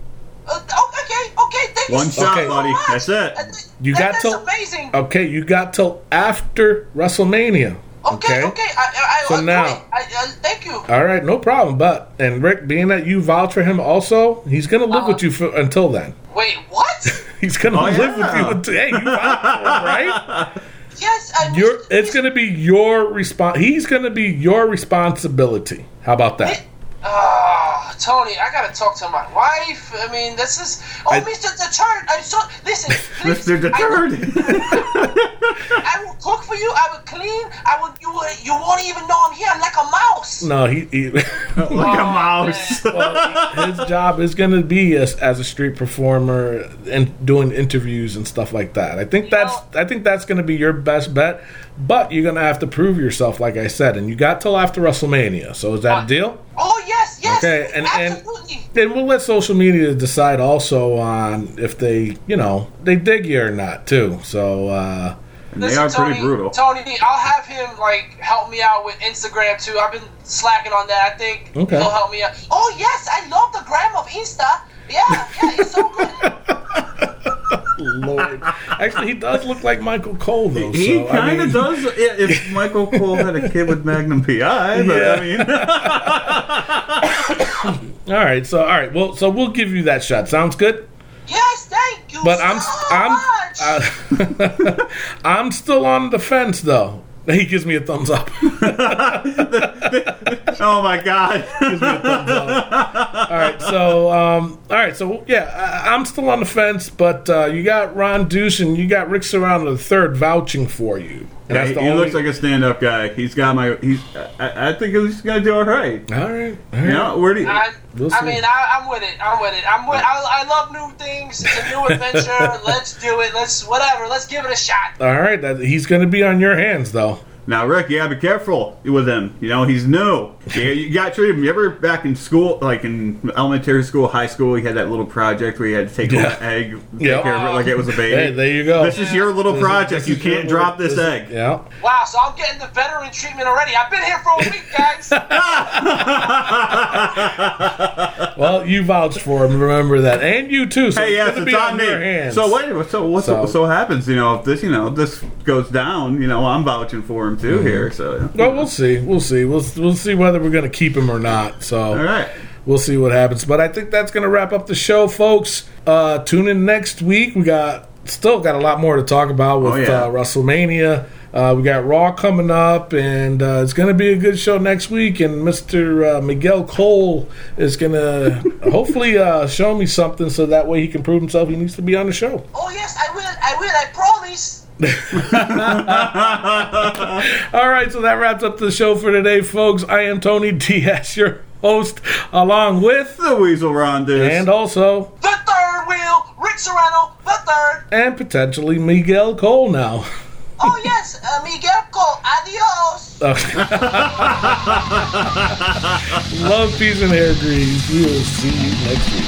Uh, oh, okay, okay. Thank One you so shot, Okay. buddy. much. That's it. Uh, th- You that- got that's till amazing. Okay, you got till after WrestleMania. Okay, okay. I, I, I So agree. now- I, I, thank you. All right, no problem. But and Rick, being that you vouch for him, also, he's gonna live with you for, until then. Wait, what? *laughs* He's gonna Oh, live with you until. Hey, you vouch for him, right? *laughs* yes, I. Your, it's gonna be your response. He's gonna be your responsibility. How about that? Ah, Tony, I gotta talk to my wife. I mean, this is. Oh, I- Mr. Deterrent, I'm so. Listen, *laughs* please, Mr. Deterred. I, *laughs* I will cook for you. I will clean. I will. You will. You won't even know I'm here. I'm like a mouse. No, he. he *laughs* like a mouse. well, his job is gonna be as, as a street performer and doing interviews and stuff like that. I think that's. I think that's gonna be your best bet. But you're gonna have to prove yourself, like I said, and you got till after WrestleMania. So is that a deal? Oh yes, yes. Okay, and- and- absolutely. Then we'll let social media decide also on if they, you know, they dig you or not too. So uh, And they Listen, are pretty Tony, brutal. Tony, I'll have him like help me out with Instagram too. I've been slacking on that. I think Okay. he'll help me out. Oh yes, I love the gram of Insta. Yeah, yeah, it's so good. *laughs* Lord, actually, he does look like Michael Cole though. He so, I kind of mean- does. i- If *laughs* Michael Cole had a kid with Magnum PI, but Yeah. I mean, *coughs* All right, so all right, well, so we'll give you that shot. Sounds good. yes, thank you But so I'm I'm uh, *laughs* I'm still on the fence though. *laughs* He gives me a thumbs up. *laughs* oh my god. *laughs* all right, so um, all right, so yeah, I, I'm still on the fence, but uh, you got Ron Deuce and you got Rick Serrano the third vouching for you. And Yeah, that's he, the he only- looks like a stand-up guy. He's got my. He's. I, I think he's gonna do all right. all right, all right. You know, where do you? I, We'll I mean, I, I'm with it. I'm with it. I'm with. I, I love new things. It's a new *laughs* adventure. Let's do it. Let's whatever. Let's give it a shot. All right, that, he's going to be on your hands though. Now, Rick, you gotta be careful with him. You know, he's new. You, you got to treat him. You ever back in school, like in elementary school, high school, you had that little project where you had to take a Yeah. little egg, take Yeah. care of it like it was a baby. Hey, there you go. This is your little This project. this you can't little- drop this, this- egg. Yeah. Wow. So I'm getting the veteran treatment already. I've been here for a week, guys. *laughs* Well, you vouched for him. Remember that, and you too. So Hey, it's yes, going it's be on on me. your hands. So wait, so what? So, So- so happens, you know, if this, you know, this goes down, you know, I'm vouching for him too Mm-hmm. here. So, Well, we'll see. We'll see. We'll we'll see whether we're going to keep him or not. So all right. we'll see what happens. But I think that's going to wrap up the show, folks. Uh, tune in next week. We got still got a lot more to talk about with Oh, yeah. uh, WrestleMania. Uh, we got Raw coming up, and uh, it's going to be a good show next week. And Mr. Uh, Miguel Cole is going *laughs* to hopefully uh, show me something so that way he can prove himself. He needs to be on the show. oh yes, I will. I will. I promise. *laughs* All right, so that wraps up the show for today, folks. I am Tony Diaz, your host, along with The Weasel Ron Deuce. and also The third wheel, Rick Serrano, the third. and potentially Miguel Cole now. Oh yes, uh, Miguel Cole. Adios. *laughs* Love, peace, and hair grease. We will see you next week.